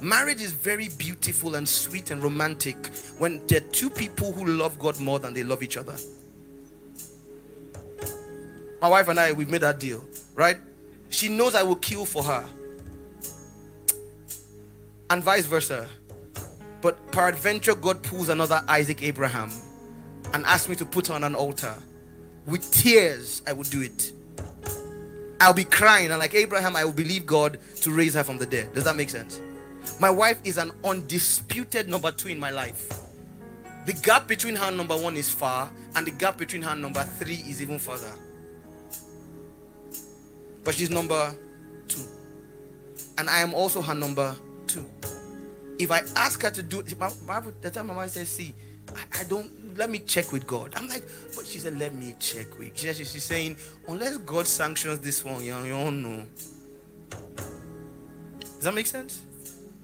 Marriage is very beautiful and sweet and romantic when there are two people who love God more than they love each other. My wife and I, we've made that deal, right? She knows I will kill for her, and vice versa. But peradventure, God pulls another Isaac Abraham and asked me to put her on an altar, with tears, I would do it. I'll be crying, and like Abraham, I will believe God to raise her from the dead. Does that make sense? My wife is an undisputed number two in my life. The gap between her number one is far, and the gap between her number three is even further. But she's number two. And I am also her number two. If I ask her to do Bible, the time my wife says, see, I, I, don't let me check with God. I'm like, but she said, let me check with. She, she's saying, unless God sanctions this one, you don't know. Does that make sense?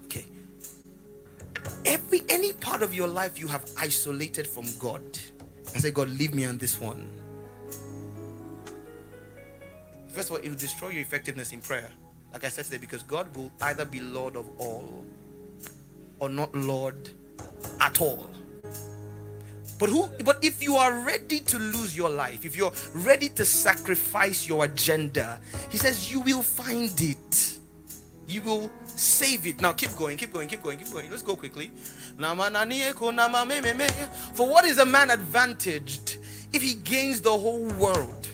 Okay. Every any part of your life you have isolated from God. I say, God, leave me on this one. First of all, it will destroy your effectiveness in prayer. Like I said today, because God will either be Lord of all or not Lord at all. But who but if you are ready to lose your life, if you're ready to sacrifice your agenda, he says you will find it. You will save it. Now keep going, keep going, keep going, keep going. Let's go quickly. For what is a man advantaged if he gains the whole world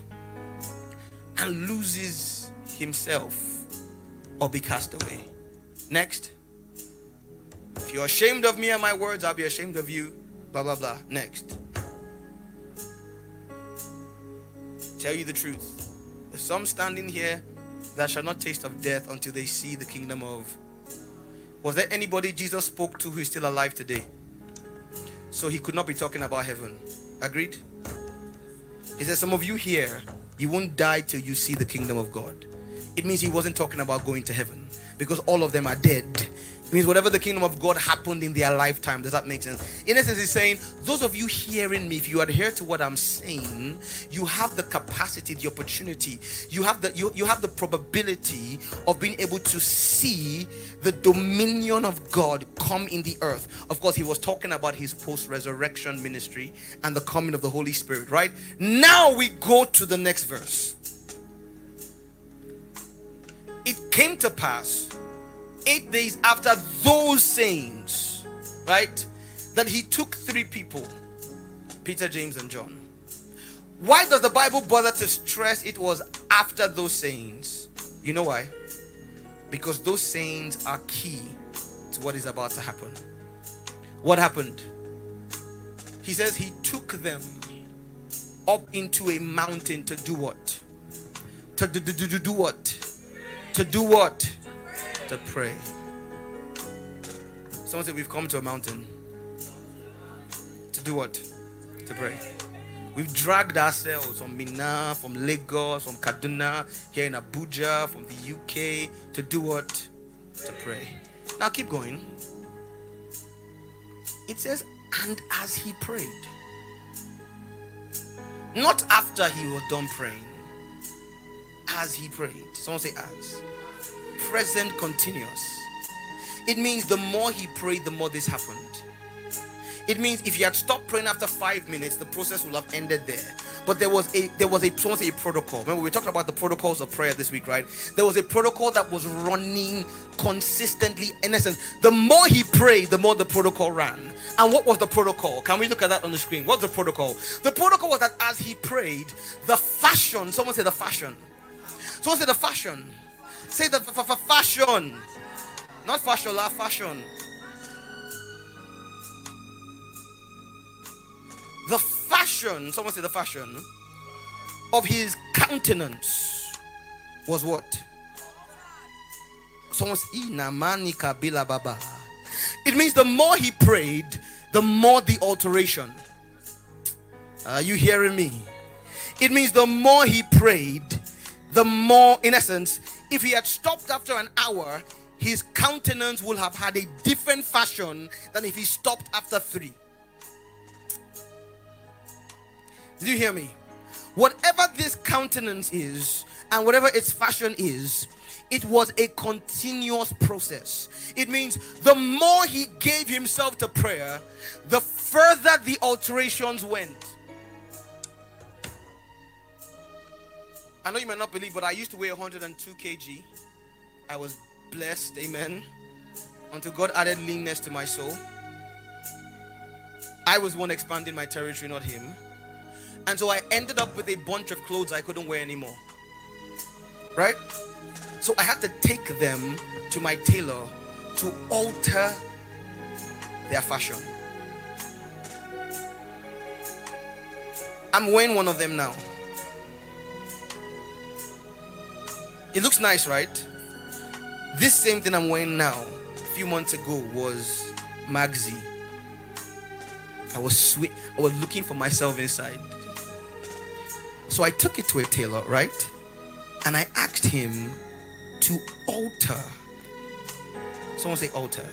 and loses himself or be cast away? Next. If you're ashamed of me and my words, I'll be ashamed of you. Blah, blah, blah. Next. Tell you the truth. There's some standing here that shall not taste of death until they see the kingdom of. Was there anybody Jesus spoke to who is still alive today? So he could not be talking about heaven. Agreed? He said, Some of you here, you won't die till you see the kingdom of God. It means he wasn't talking about going to heaven because all of them are dead it means whatever the kingdom of God happened in their lifetime. Does that make sense? In essence, he's saying, those of you hearing me, if you adhere to what I'm saying, you have the capacity, the opportunity, you have the you, you have the probability of being able to see the dominion of God come in the earth. Of course, he was talking about his post-resurrection ministry and the coming of the Holy Spirit, right? Now we go to the next verse. It came to pass eight days after those sayings, right, that he took three people Peter, James, and John. Why does the Bible bother to stress it was after those sayings? You know why? Because those sayings are key to what is about to happen. What happened? He says he took them up into a mountain to do what? To do, do, do, do do what? To do what? To pray. Someone said, We've come to a mountain. To do what? To pray. We've dragged ourselves from Minna, from Lagos, from Kaduna, here in Abuja, from the UK, to do what? To pray. Now keep going. It says, and as he prayed, not after he was done praying, as he prayed. Someone say, as present continuous. It means the more he prayed, the more this happened. It means if he had stopped praying after five minutes, the process would have ended there. But there was a there was a, a protocol. Remember, we talked about the protocols of prayer this week, right? There was a protocol that was running consistently. In essence, the more he prayed, the more the protocol ran. And what was the protocol? Can we look at that on the screen? What's the protocol? The protocol was that as he prayed, the fashion, someone said the fashion. Someone said the fashion Say the f- f- fashion. Not fashion, la fashion. The fashion, someone say the fashion of his countenance was what? Someone say, Baba. It means the more he prayed, the more the alteration. Are you hearing me? It means the more he prayed, the more, in essence, if he had stopped after an hour, his countenance would have had a different fashion than if he stopped after three. Did you hear me? Whatever this countenance is, and whatever its fashion is, it was a continuous process. It means the more he gave himself to prayer, the further the alterations went. I know you may not believe, but I used to weigh 102 kg. I was blessed, amen. Until God added leanness to my soul. I was one expanding my territory, not him. And so I ended up with a bunch of clothes I couldn't wear anymore. Right? So I had to take them to my tailor to alter their fashion. I'm wearing one of them now. It looks nice, right? This same thing I'm wearing now, a few months ago, was Maxi. I was sweet. I was looking for myself inside. So I took it to a tailor, right? And I asked him to alter. Someone say alter.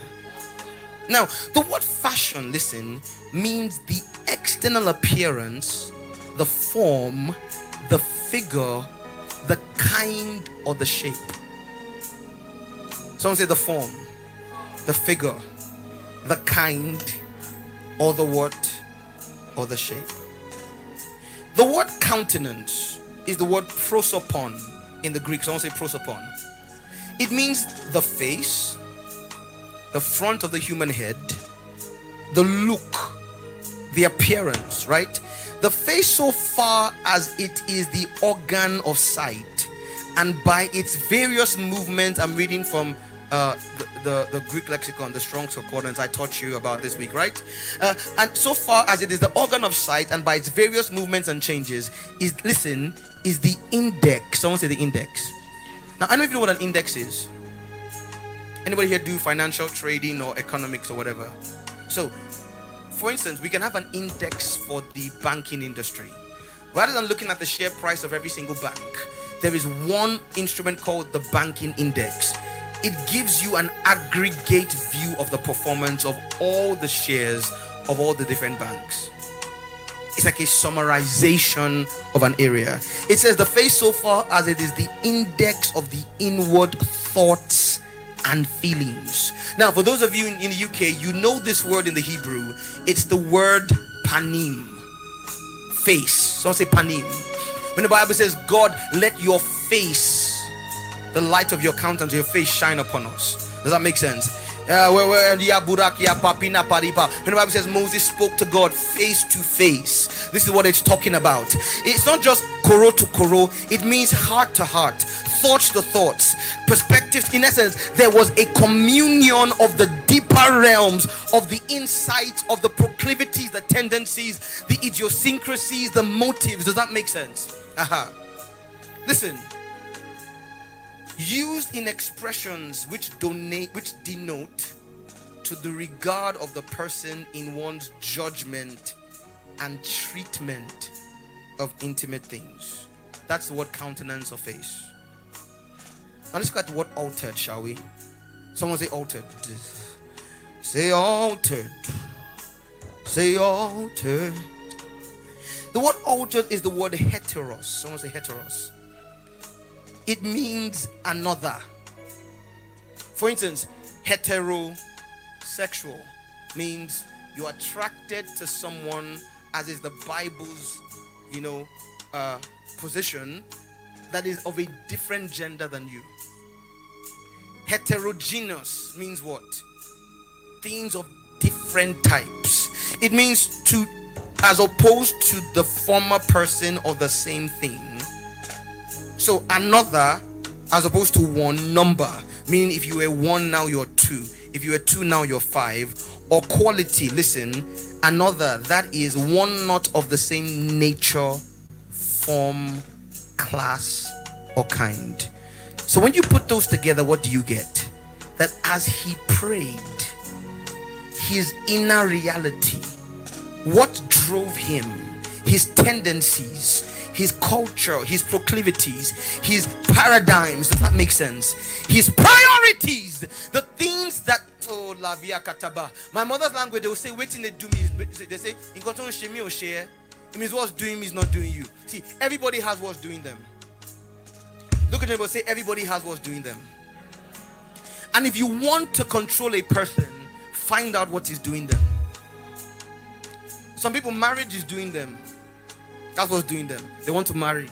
Now, the word fashion, listen, means the external appearance, the form, the figure, the kind, or the shape. Someone say the form, the figure, the kind, or the what, or the shape. The word countenance is the word prosopon in the Greek. Someone say prosopon. It means the face, the front of the human head, the look, the appearance, right? The face, so far as it is the organ of sight, and by its various movements, I'm reading from uh, the, the, the, Greek lexicon, the Strong's Concordance I taught you about this week, right? Uh, and so far as it is the organ of sight and by its various movements and changes, is listen, is the index. Someone say the index. Now, I don't know if you know what an index is. Anybody here do financial trading or economics or whatever? So, for instance, we can have an index for the banking industry. Rather than looking at the share price of every single bank, there is one instrument called the banking index it gives you an aggregate view of the performance of all the shares of all the different banks. It's like a summarization of an area. It says the face so far as it is the index of the inward thoughts and feelings. Now, for those of you in, in the UK, you know this word in the Hebrew. It's the word panim. Face. Someone say panim. When the Bible says, God, let your face the light of your countenance, your face shine upon us. Does that make sense? Uh, where, where, when the Bible says Moses spoke to God face to face, this is what it's talking about. It's not just koro to koro, it means heart to heart, thoughts to thoughts, perspectives. In essence, there was a communion of the deeper realms of the insights, of the proclivities, the tendencies, the idiosyncrasies, the motives. Does that make sense? Uh-huh. Listen, used in expressions which donate which denote to the regard of the person in one's judgment and treatment of intimate things. That's word countenance or face. Now let's look at what altered shall we? Someone say altered. Say altered. Say altered. The word altered is the word heteros. Someone say heteros. It means another. For instance, heterosexual means you're attracted to someone as is the Bible's, you know, uh, position that is of a different gender than you. Heterogeneous means what? Things of different types. It means to, as opposed to the former person or the same thing so another as opposed to one number, meaning if you were one, now you're two. If you were two, now you're five. Or quality, listen, another that is one not of the same nature, form, class, or kind. So when you put those together, what do you get? That as he prayed, his inner reality, what drove him, his tendencies, his culture, his proclivities, his paradigms. Does that make sense? His priorities, the things that oh la via kataba. My mother's language, they will say, waiting they do me. They say, in control shame or share. It means what's doing me is not doing you. See, everybody has what's doing them. Look at them and say, everybody has what's doing them. And if you want to control a person, find out what is doing them. Some people, marriage is doing them. That's what's doing them. They want to marry.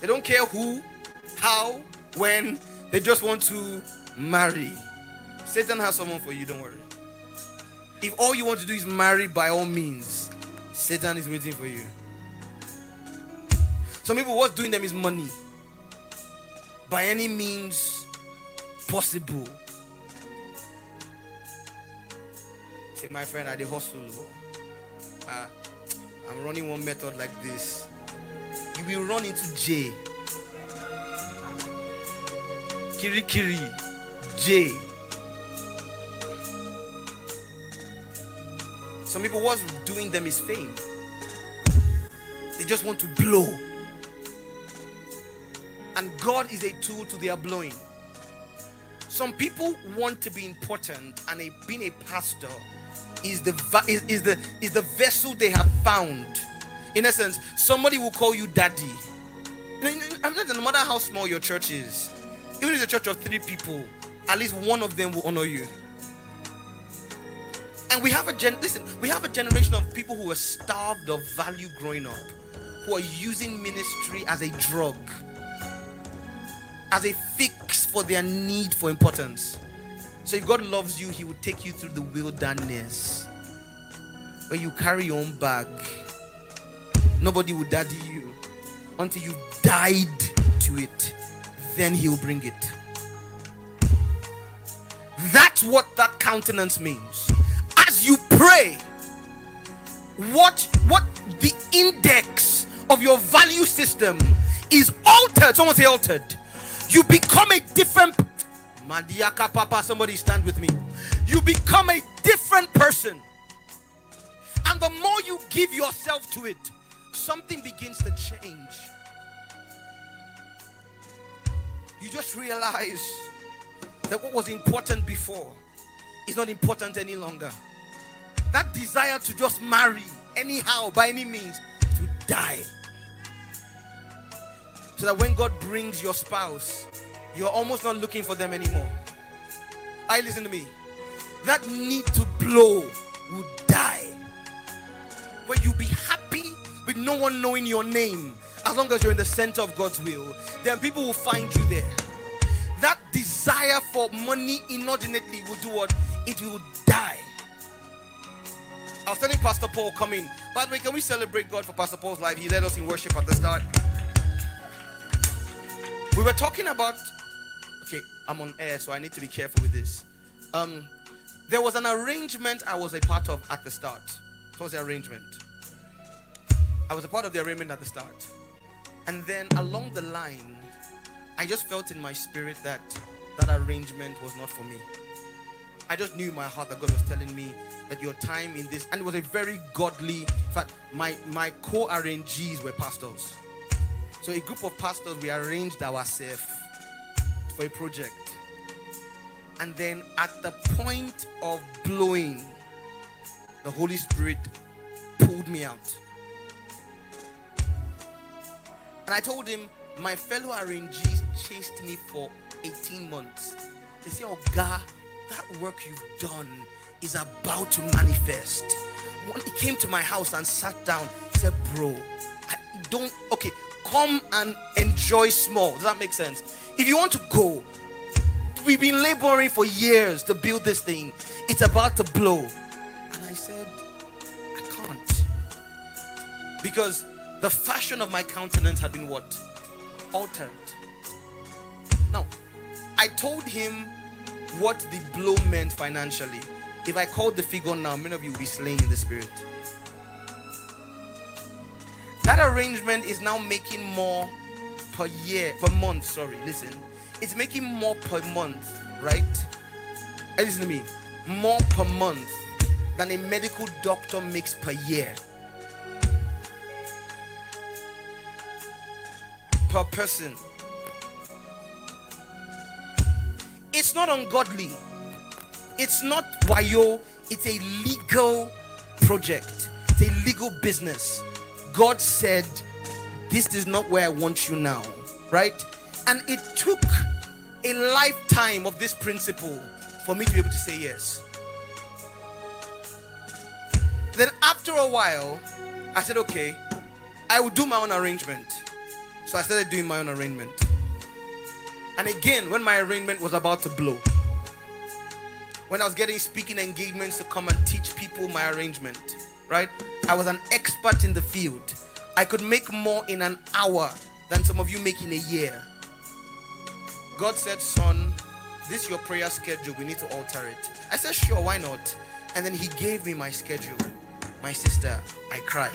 They don't care who, how, when. They just want to marry. Satan has someone for you, don't worry. If all you want to do is marry, by all means, Satan is waiting for you. Some people, what's doing them is money. By any means possible. Say, my friend, I the hustle. Uh, I'm running one method like this. You will run into J. Kiri Kiri. J. Some people, what's doing them is fame. They just want to blow. And God is a tool to their blowing. Some people want to be important, and a, being a pastor is the is, is the is the vessel they have found. In essence, somebody will call you daddy. No matter how small your church is, even if it's a church of three people, at least one of them will honor you. And we have a gen listen, we have a generation of people who are starved of value growing up, who are using ministry as a drug, as a fix for their need for importance. So if God loves you, He will take you through the wilderness where you carry your own bag. Nobody will daddy you until you died to it. Then He will bring it. That's what that countenance means. Pray, what what the index of your value system is altered. Someone say altered. You become a different Mandiaka Papa, somebody stand with me. You become a different person. And the more you give yourself to it, something begins to change. You just realize that what was important before is not important any longer. That desire to just marry anyhow, by any means, to die. So that when God brings your spouse, you're almost not looking for them anymore. I listen to me. That need to blow will die. Where you be happy with no one knowing your name as long as you're in the center of God's will, then people will find you there. That desire for money inordinately will do what? It will die. I was telling Pastor Paul coming. By the way, can we celebrate God for Pastor Paul's life? He led us in worship at the start. We were talking about okay, I'm on air, so I need to be careful with this. Um, there was an arrangement I was a part of at the start. What was the arrangement? I was a part of the arrangement at the start. And then along the line, I just felt in my spirit that that arrangement was not for me. I just knew in my heart that God was telling me that your time in this, and it was a very godly. In fact, my my co-arrangees were pastors. So a group of pastors we arranged ourselves for a project. And then at the point of blowing, the Holy Spirit pulled me out. And I told him, my fellow arrangees chased me for 18 months. They say, Oh, God, that work you've done is about to manifest. When he came to my house and sat down, he said, Bro, I don't, okay, come and enjoy small. Does that make sense? If you want to go, we've been laboring for years to build this thing. It's about to blow. And I said, I can't. Because the fashion of my countenance had been what? Altered. Now, I told him what the blow meant financially. If I called the figure now, many of you will be slain in the spirit. That arrangement is now making more per year, per month, sorry, listen. It's making more per month, right? listen to me. More per month than a medical doctor makes per year. Per person. It's not ungodly. It's not wayo. It's a legal project. It's a legal business. God said this is not where I want you now, right? And it took a lifetime of this principle for me to be able to say yes. Then, after a while, I said, okay, I will do my own arrangement. So I started doing my own arrangement. And again, when my arrangement was about to blow, when I was getting speaking engagements to come and teach people my arrangement, right? I was an expert in the field. I could make more in an hour than some of you make in a year. God said, Son, this is your prayer schedule. We need to alter it. I said, Sure, why not? And then He gave me my schedule. My sister, I cried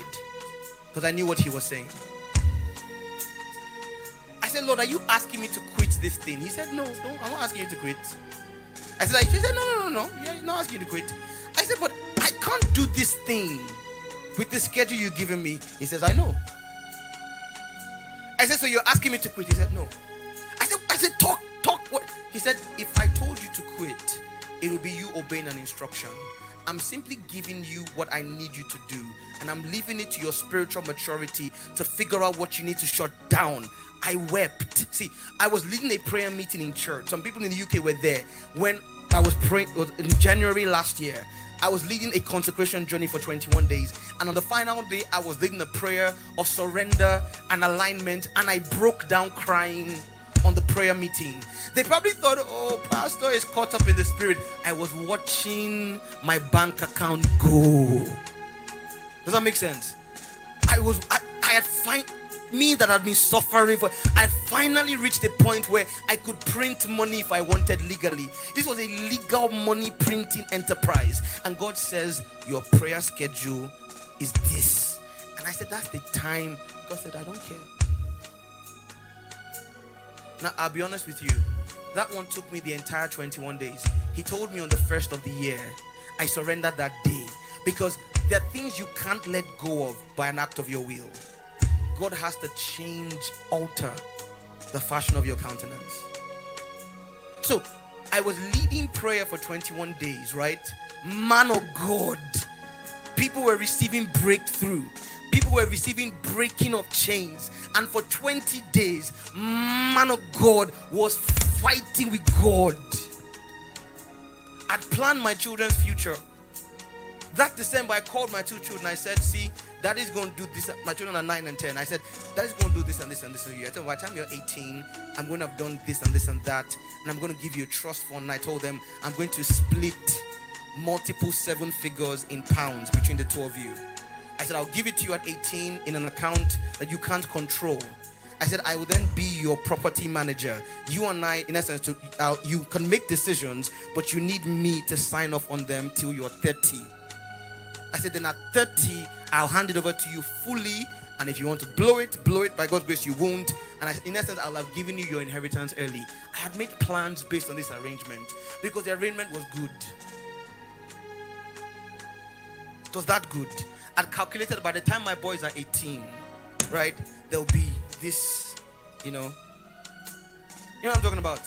because I knew what He was saying. I said, Lord, are you asking me to quit this thing? He said, No, no, I'm not asking you to quit. I said, like, He said, No, no, no, no. Yeah, not asking you to quit. I said, But I can't do this thing with the schedule you've given me. He says, I know. I said, So you're asking me to quit? He said, No. I said, I said, talk, talk. What? He said, If I told you to quit, it will be you obeying an instruction. I'm simply giving you what I need you to do, and I'm leaving it to your spiritual maturity to figure out what you need to shut down. I wept. See, I was leading a prayer meeting in church. Some people in the UK were there when I was praying in January last year. I was leading a consecration journey for 21 days. And on the final day, I was leading a prayer of surrender and alignment. And I broke down crying on the prayer meeting. They probably thought, oh, Pastor is caught up in the spirit. I was watching my bank account go. Does that make sense? I was, I, I had find me that had been suffering for I finally reached a point where I could print money if I wanted legally. This was a legal money printing enterprise. And God says, Your prayer schedule is this. And I said, That's the time. God said, I don't care. Now I'll be honest with you. That one took me the entire 21 days. He told me on the first of the year, I surrendered that day because there are things you can't let go of by an act of your will. God has to change, alter the fashion of your countenance. So I was leading prayer for 21 days, right? Man of God, people were receiving breakthrough, people were receiving breaking of chains, and for 20 days, man of God was fighting with God. I'd planned my children's future. That December, I called my two children. I said, See, Daddy's going to do this. My children are 9 and 10. I said, Daddy's going to do this and this and this for you. I said, by the time you're 18, I'm going to have done this and this and that. And I'm going to give you a trust fund. And I told them, I'm going to split multiple seven figures in pounds between the two of you. I said, I'll give it to you at 18 in an account that you can't control. I said, I will then be your property manager. You and I, in essence, to, uh, you can make decisions, but you need me to sign off on them till you're 30. I said, then at 30, I'll hand it over to you fully. And if you want to blow it, blow it. By God's grace, you won't. And in essence, I'll have given you your inheritance early. I had made plans based on this arrangement because the arrangement was good. It was that good. i calculated by the time my boys are 18, right, there'll be this, you know. You know what I'm talking about?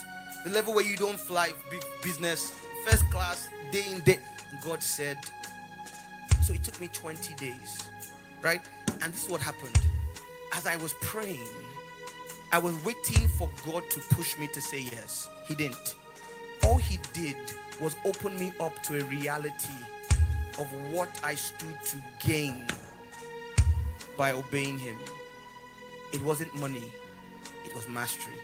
The level where you don't fly big business, first class, day in, day. God said, so it took me 20 days, right? And this is what happened. As I was praying, I was waiting for God to push me to say yes. He didn't. All he did was open me up to a reality of what I stood to gain by obeying him. It wasn't money, it was mastery.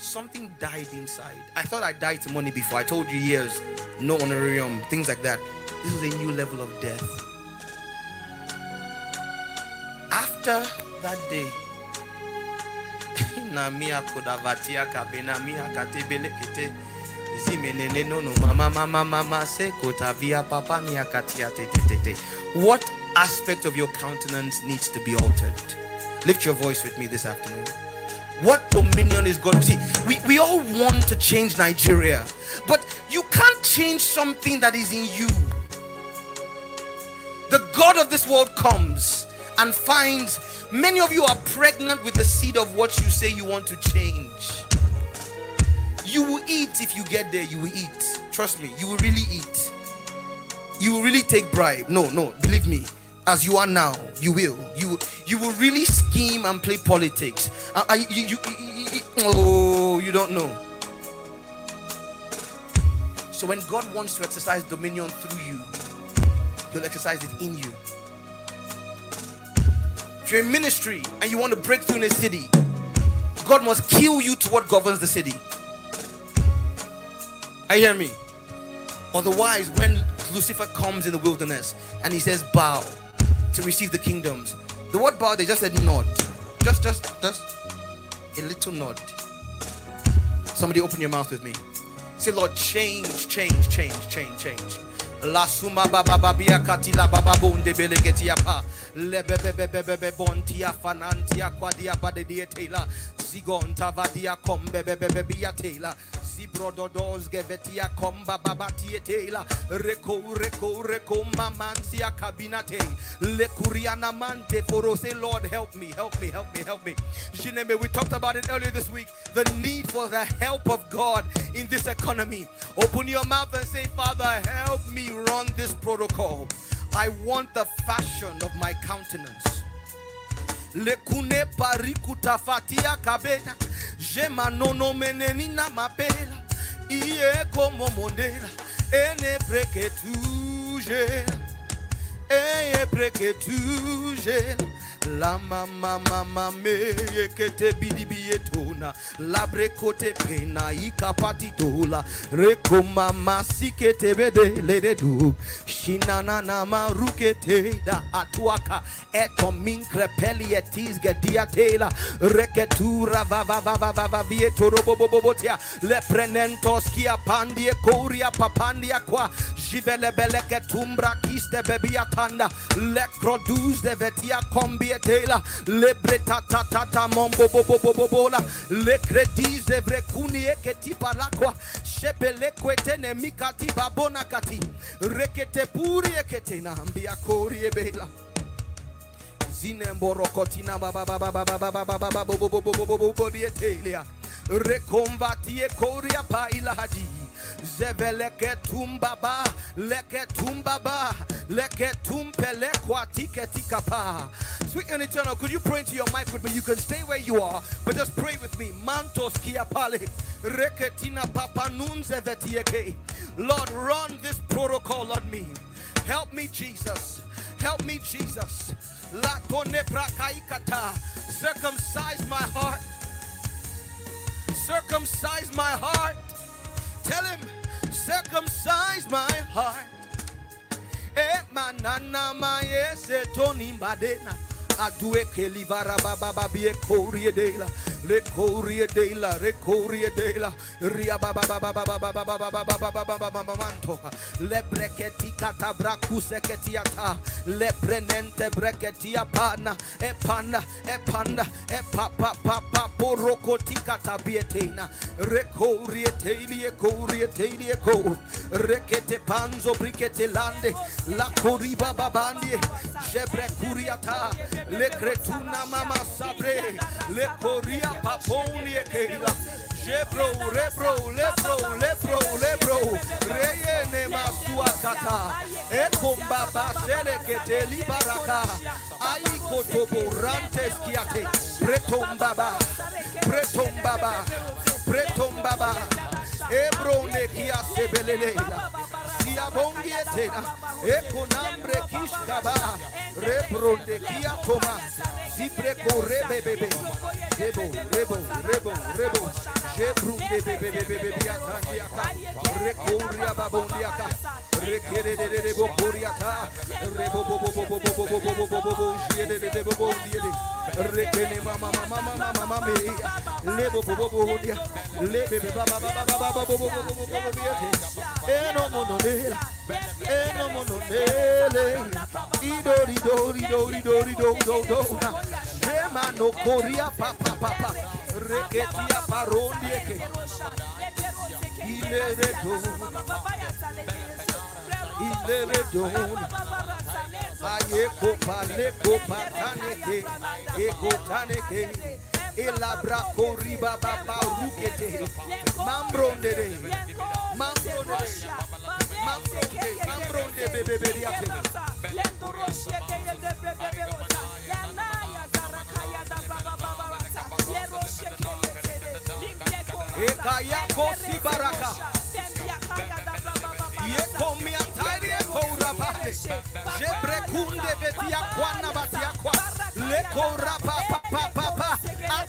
Something died inside. I thought I died to money before. I told you years, no honorarium, things like that. This is a new level of death. After that day, na mia kodavatia kabena mia katebele kete What aspect of your countenance needs to be altered? Lift your voice with me this afternoon. What dominion is God? See, we, we all want to change Nigeria, but you can't change something that is in you. The God of this world comes and finds many of you are pregnant with the seed of what you say you want to change. You will eat if you get there, you will eat. Trust me, you will really eat. You will really take bribe. No, no, believe me as you are now you will. You you will really scheme and play politics. Uh, you, you, you, oh you don't know. So when god wants to exercise dominion through you he'll exercise it in you. If you're in ministry and you want to break through in a city god must kill you to what governs the city. I hear me. Otherwise, when Lucifer comes in the wilderness and he says, bow to receive the kingdoms, the word bow, they just said nod. Just, just, just a little nod. Somebody open your mouth with me. Say, Lord, change, change, change, change, change. La suma baba babia katila baba bonde belegetia pa lebebebebebe bontia fanantia quadia badedia tela zigonta vadia kombe bebebe bia tela zibrododos gevetia komba babatie tela reko reko reko mamansia kabinate. Le kuriana mante forose Lord help me help me help me help me. Jineme we talked about it earlier this week. The need for the help of God in this economy. Open your mouth and say Father help me run this protocol. I want the fashion of my countenance lekune parikutafatia kabena. Jemanonomenenina mapela. Iekomomondela ene preke tuje, ene preke tuje. La mama mame ekete bidibietona labrekote pena ikapatitola rekoma masiketebede lededu ruke marukete da atuaka etominkrepelietis gediatela reketura vavavavavavietorobobobobotia leprenentoskia pandie koria papandia kwa. Jivelebeleketumbra kiste bebiatanda lekrodus de vetia kombi tela le breta tata ta mombo bo bo bo bo bola le credize vrecuni e che ti paracqua shepele quete ne mikati babona kati rekete puri e che te nambia cori e bela zine mborokotina baba baba baba baba baba baba bo bo bo bo bo bo bo bo telia reconvati e coria paila hadi Zeveleke tumbaba, leke tumbaba, leke tumpele kwatike tikapa. Sweet and eternal, could you pray into your mic with me? You can stay where you are, but just pray with me. Mantos kiapale, reketina papa nunze vetieke. Lord, run this protocol on me. Help me, Jesus. Help me, Jesus. Circumcise my heart. Circumcise my heart. Tell him, circumcise my heart. Eh, manana ma yese toni badena adue che li varababa bie corie dela le corie dela le corie dela ria baba baba baba baba baba baba baba mamanto le brechetti catabra cuse che ti ata le prenente brechetti a panna e panna e panna e pa pa pa pa porroco ti catabietena re corie teli e corie teli e cor rechete panzo brichete lande la coriba babandi shebre curiata le cretuna mama sabre, le coria paponie keila. Jebro, rebro, lebro, lebro, lebro, reyene masuakata, ekomba basele kete libaraka, ai kotoborantes baba, pretombaba, pretombaba, pretombaba, pretombaba. Ebro ne kia sebelela. Sia bongietena. E conambre kishkaba. Rebro ne kia toma. Zipre korebe bebe. Rebo, rebo, rebo, rebo. Jebru de bebe bebe bebe biatandiaka. Rekoria babondiaka. Rekere de de bo koriaka. Rebo bo bo bo bo bo bo bo bo bo bo bo bo de de bo bo bo bo bo Eno mononele, eno mononele, no don, elabra koriba baba rukete. Mambronde de. Mambronde mambronde mambronde bebeberia te lendo roshete de. Bebebe wata yana ya zarakaya da baba baba wata ye roshete yete de limbe ko ekaya kosi baraka ye komi atari koura bate je brekunde betia kwana batia kwa le koura papa papa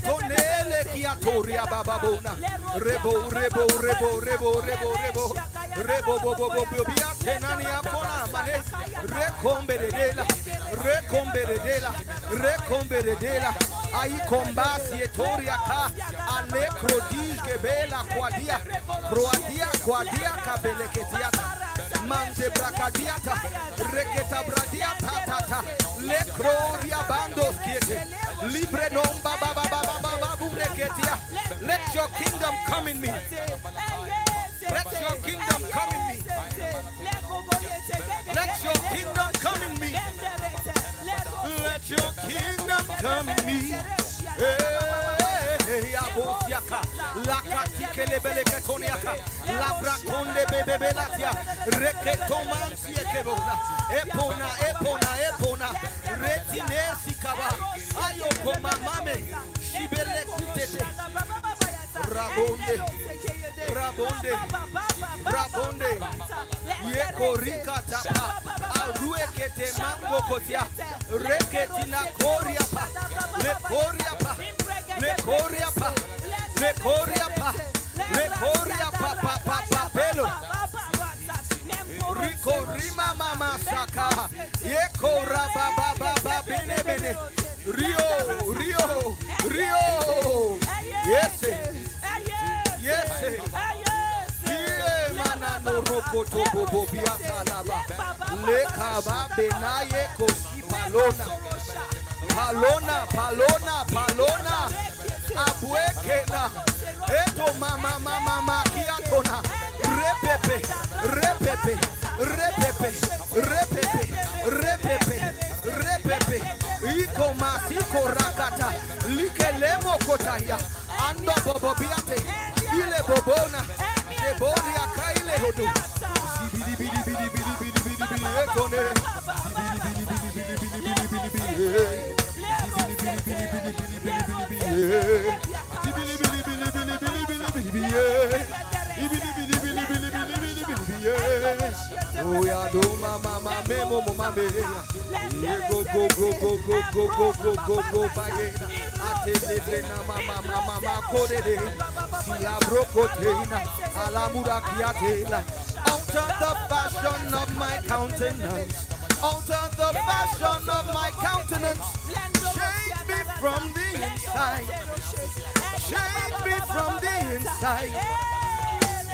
Konele kia toria bababona. Rebo rebo rebo rebo rebo rebo. Rebo bo bo bo bo bia tenani apona mane. Recombedela. Recombedela. Recombedela. Ahi combasi etoria ka ale prodige bela quadia. Proadia quadia kabeleketiata. Mante bracadiata. Reketa bradia tatata. Le gloria bandos kiete. Libre non baba baba baba Let your kingdom come in me. Let your kingdom come in me. Let your kingdom come in me. Let your kingdom come in me. Hey, Eria Bosiaka, Lakatike Lebele Ketoniaka, Labraconde Bebelatia, Reketomansia Kebona, Epona, Epona, Epona, Retinesi Kaba, Ayo Koma Mame, Shibele Kutete, Rabonde, Rabonde, Rabonde, Yekorika Tapa, Aruekete Mango Kotia, Reketina Koria, Lekoria. Saka, yeko raba ba ba ba bene bene, Rio Rio Rio, yes yes. Iye manano roko tobo bobia salaba, le kaba benaye koshi palona. Palona, palona, palona, abuekena, eto mama mama mama masiko rakata, likelemo kotaya, ando bobobiate, ile bobona, deboria kaile hodo, bidi bidi bidi bidi bidi bidi bidi ekone, bidi bidi bidi bidi bidi bidi bidi bidi. Oh yeah, do of the fashion of my countenance. Alter the fashion of my countenance. Change me from the inside. Change me from the inside.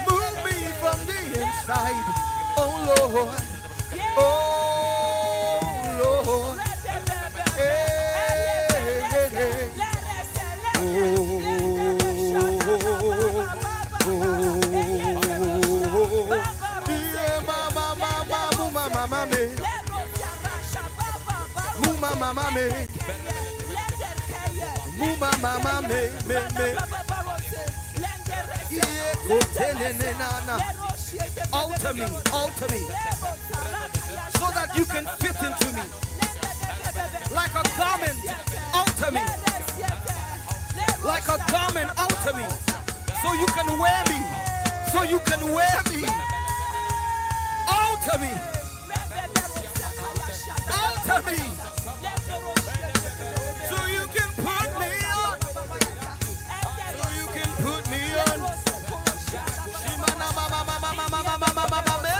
Move me from the inside. Oh Lord. Oh Lord. Hey, hey, hey. Oh, oh, yeah, mama, mama, mama, mama, me. Muma mama me, muma mama me, me me. Yeah, go tell it, nana. Alter me, alter me, so that you can fit into me like a garment. Alter me, like a garment. Alter me, so you can wear me, so you can wear me. Alter me, alter me. So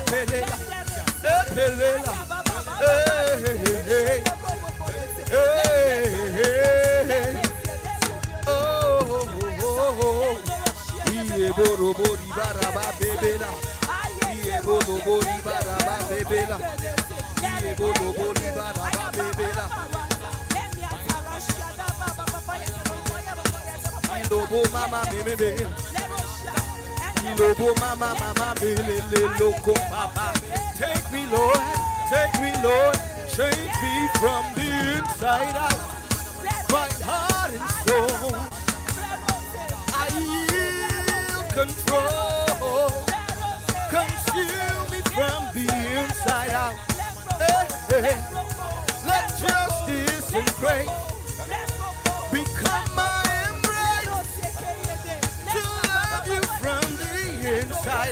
hey, hey. Hey, hey, hey. Oh, oh, oh, oh. Iye boro bori baraba bebela. Iye boro bori baraba bebela. Iye boro bori baraba bebela. Ilobo mama me me. Mama mama me le le loco papa. Take me Lord, take me Lord, change me from the inside out. My heart and soul, I yield control. Consume me from the inside out. Hey, hey. Let justice and grace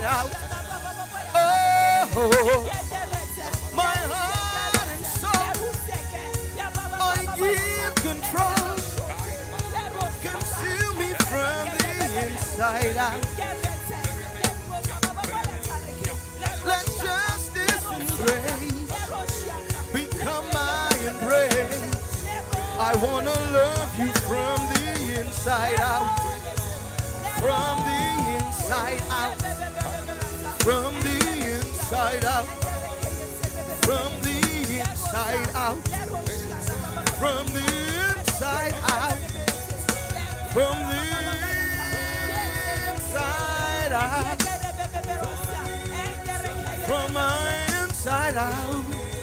out. Oh, my heart and soul, I give control. Consume me from the inside out. Let become my embrace. I wanna love you from the inside out. From the inside out. From the inside out. From the inside out. From the inside out. From the inside out. From my inside out.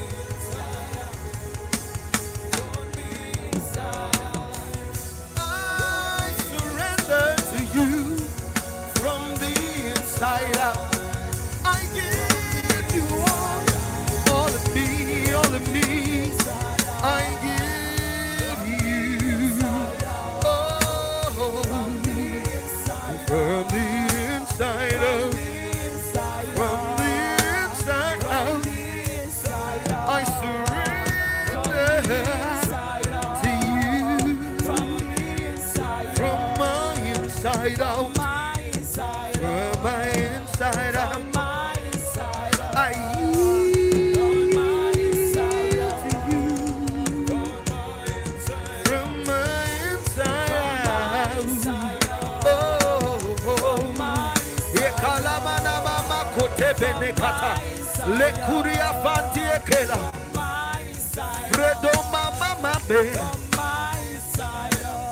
Benekata, lekuria fanti ekela, bredo mama mabe,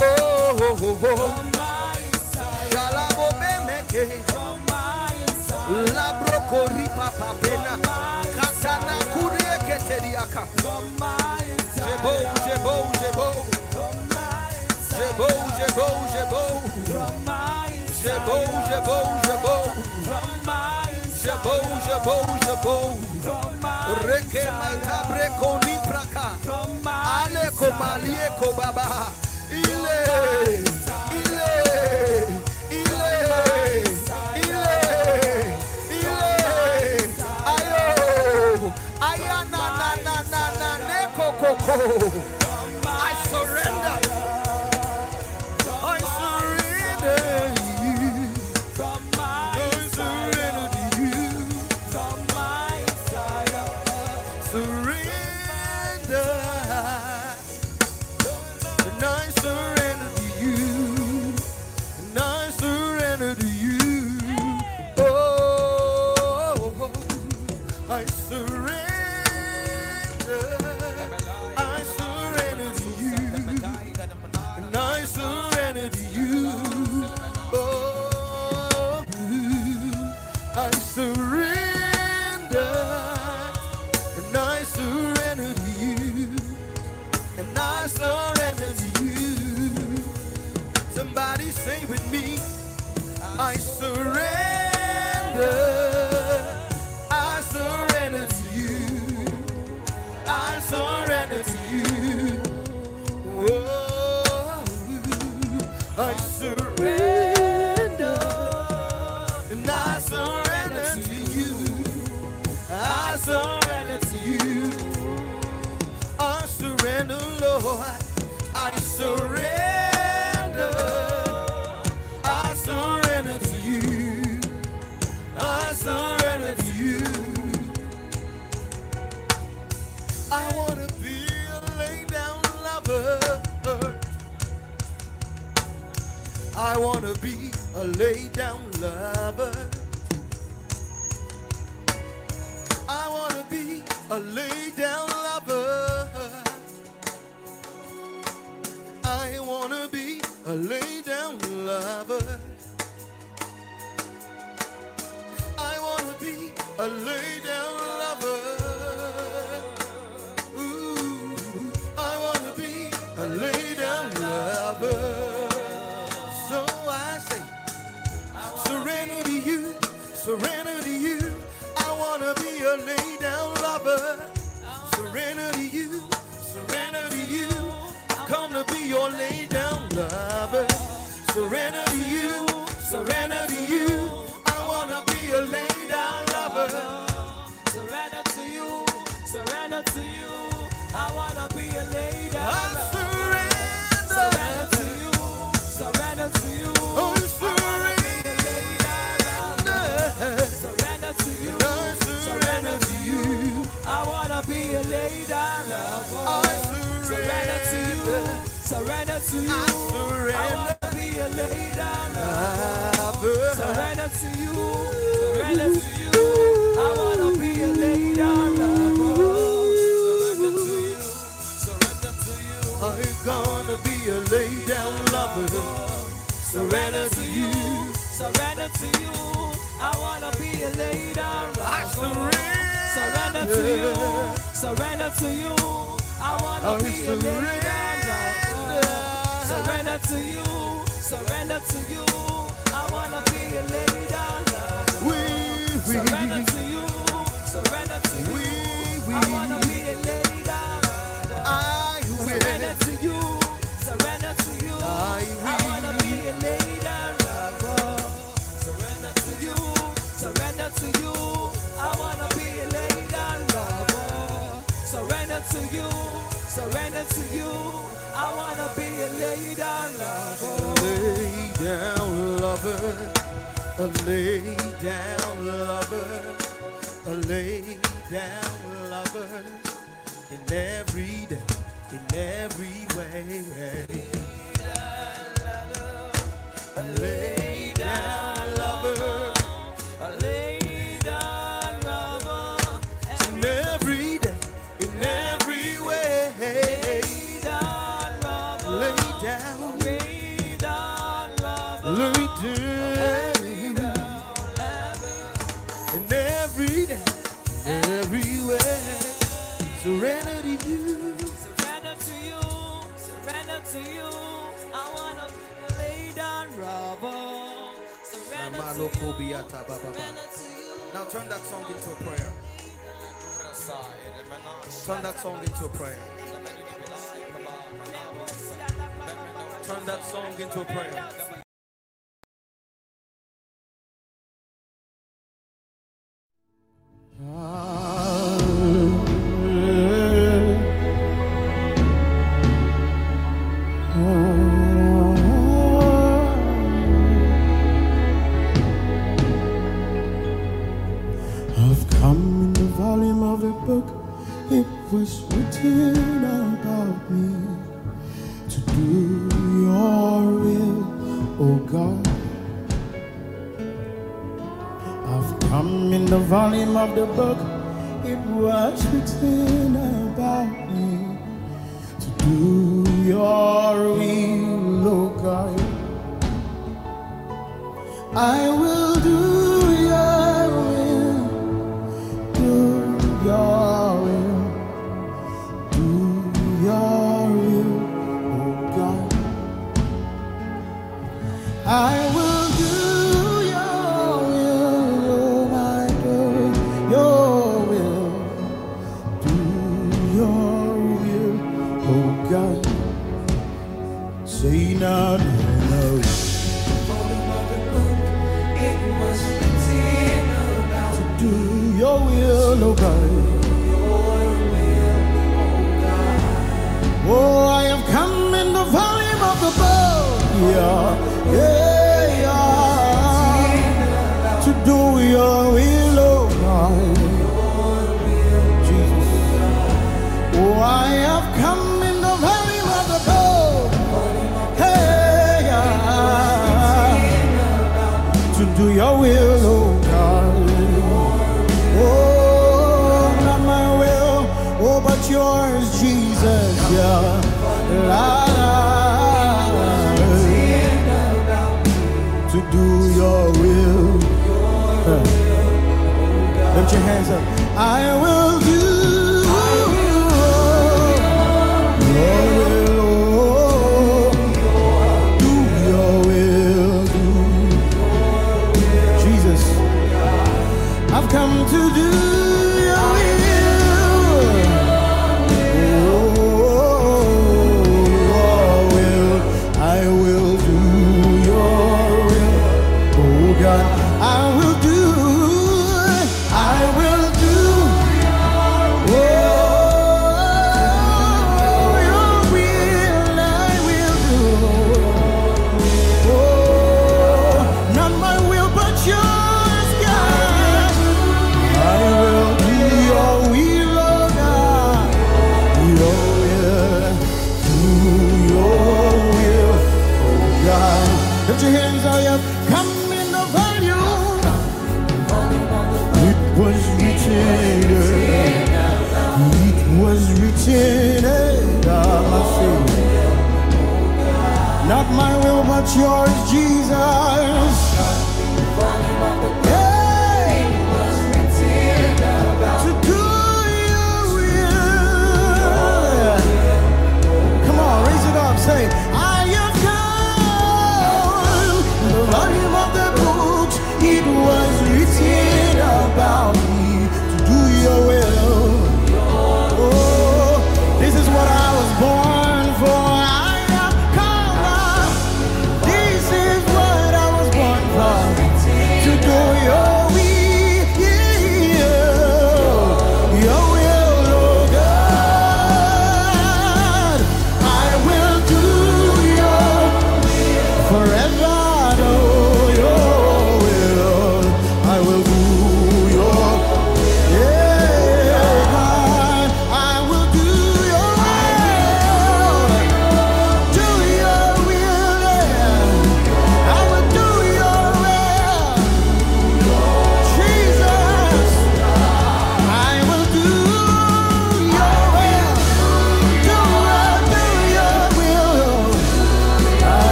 oh, oh, oh. oh, Shalabo bemeke, labroko ripa papena, katana kurie keteriaka. Jebo, jebo, jebo, jebo, jebo, jebo, jebo, jebo, jebo, jebo, jebo, jebo. Reke makabre koni praka, ale komalie kobaba, ile, ile, ile, ile, ile, ayo, ayana na na na na ne koko. with me. I surrender. To be a lay down lover. I want to be a lay your laid down lover. Surrender to you, surrender to you. I wanna be a laid down lover. Surrender to you, surrender to you. I wanna be a laid down lover.
Surrender. to you, surrender to you. I wanna be a laid down lover. I surrender to you surrender to you. I wanna be a lay down lover. Surrender to you, Surrender to you. I want to be a lay down. surrender to you. Surrender to you
I'm gonna be a lay down lover.
Surrender to you, surrender to you. I wanna be a lay down lover. Surrender to you, surrender to you. I wanna be a lay down lover. Surrender to you, surrender to you. I wanna be a lover.
We, we,
Surrender to you, surrender to you.
we, we,
I wanna be a lover.
I
Surrender to you, surrender to you.
I
I wanna be a lover. Surrender to you, surrender to you. I wanna be a down. Surrender to you, surrender to you. I wanna lay down lover.
lay down lover, a lay down lover, a lay down lover in every day, in every way. Lay down surrender to you.
Surrender to you, surrender to you. I wanna be lay down robber. Surrender to you, surrender to you.
Now turn that song into a prayer. Turn that song into a prayer. Turn that song into a prayer.
I've was written about me to do your will, oh God. I've come in the volume of the book. It was written about me to do your will, oh God. I will do your will, do your Oh, my God. Your will. Do your will, oh God. See not your love. Do your will, oh God. Your will, God. I have come in the volume of the book. Yeah, yeah. To do your will, oh God. Jesus. Oh, I have come in the of the yeah. To do your will, oh God. Oh, not my will, oh, but yours, Jesus. Yeah. Lift your hands up. I will will,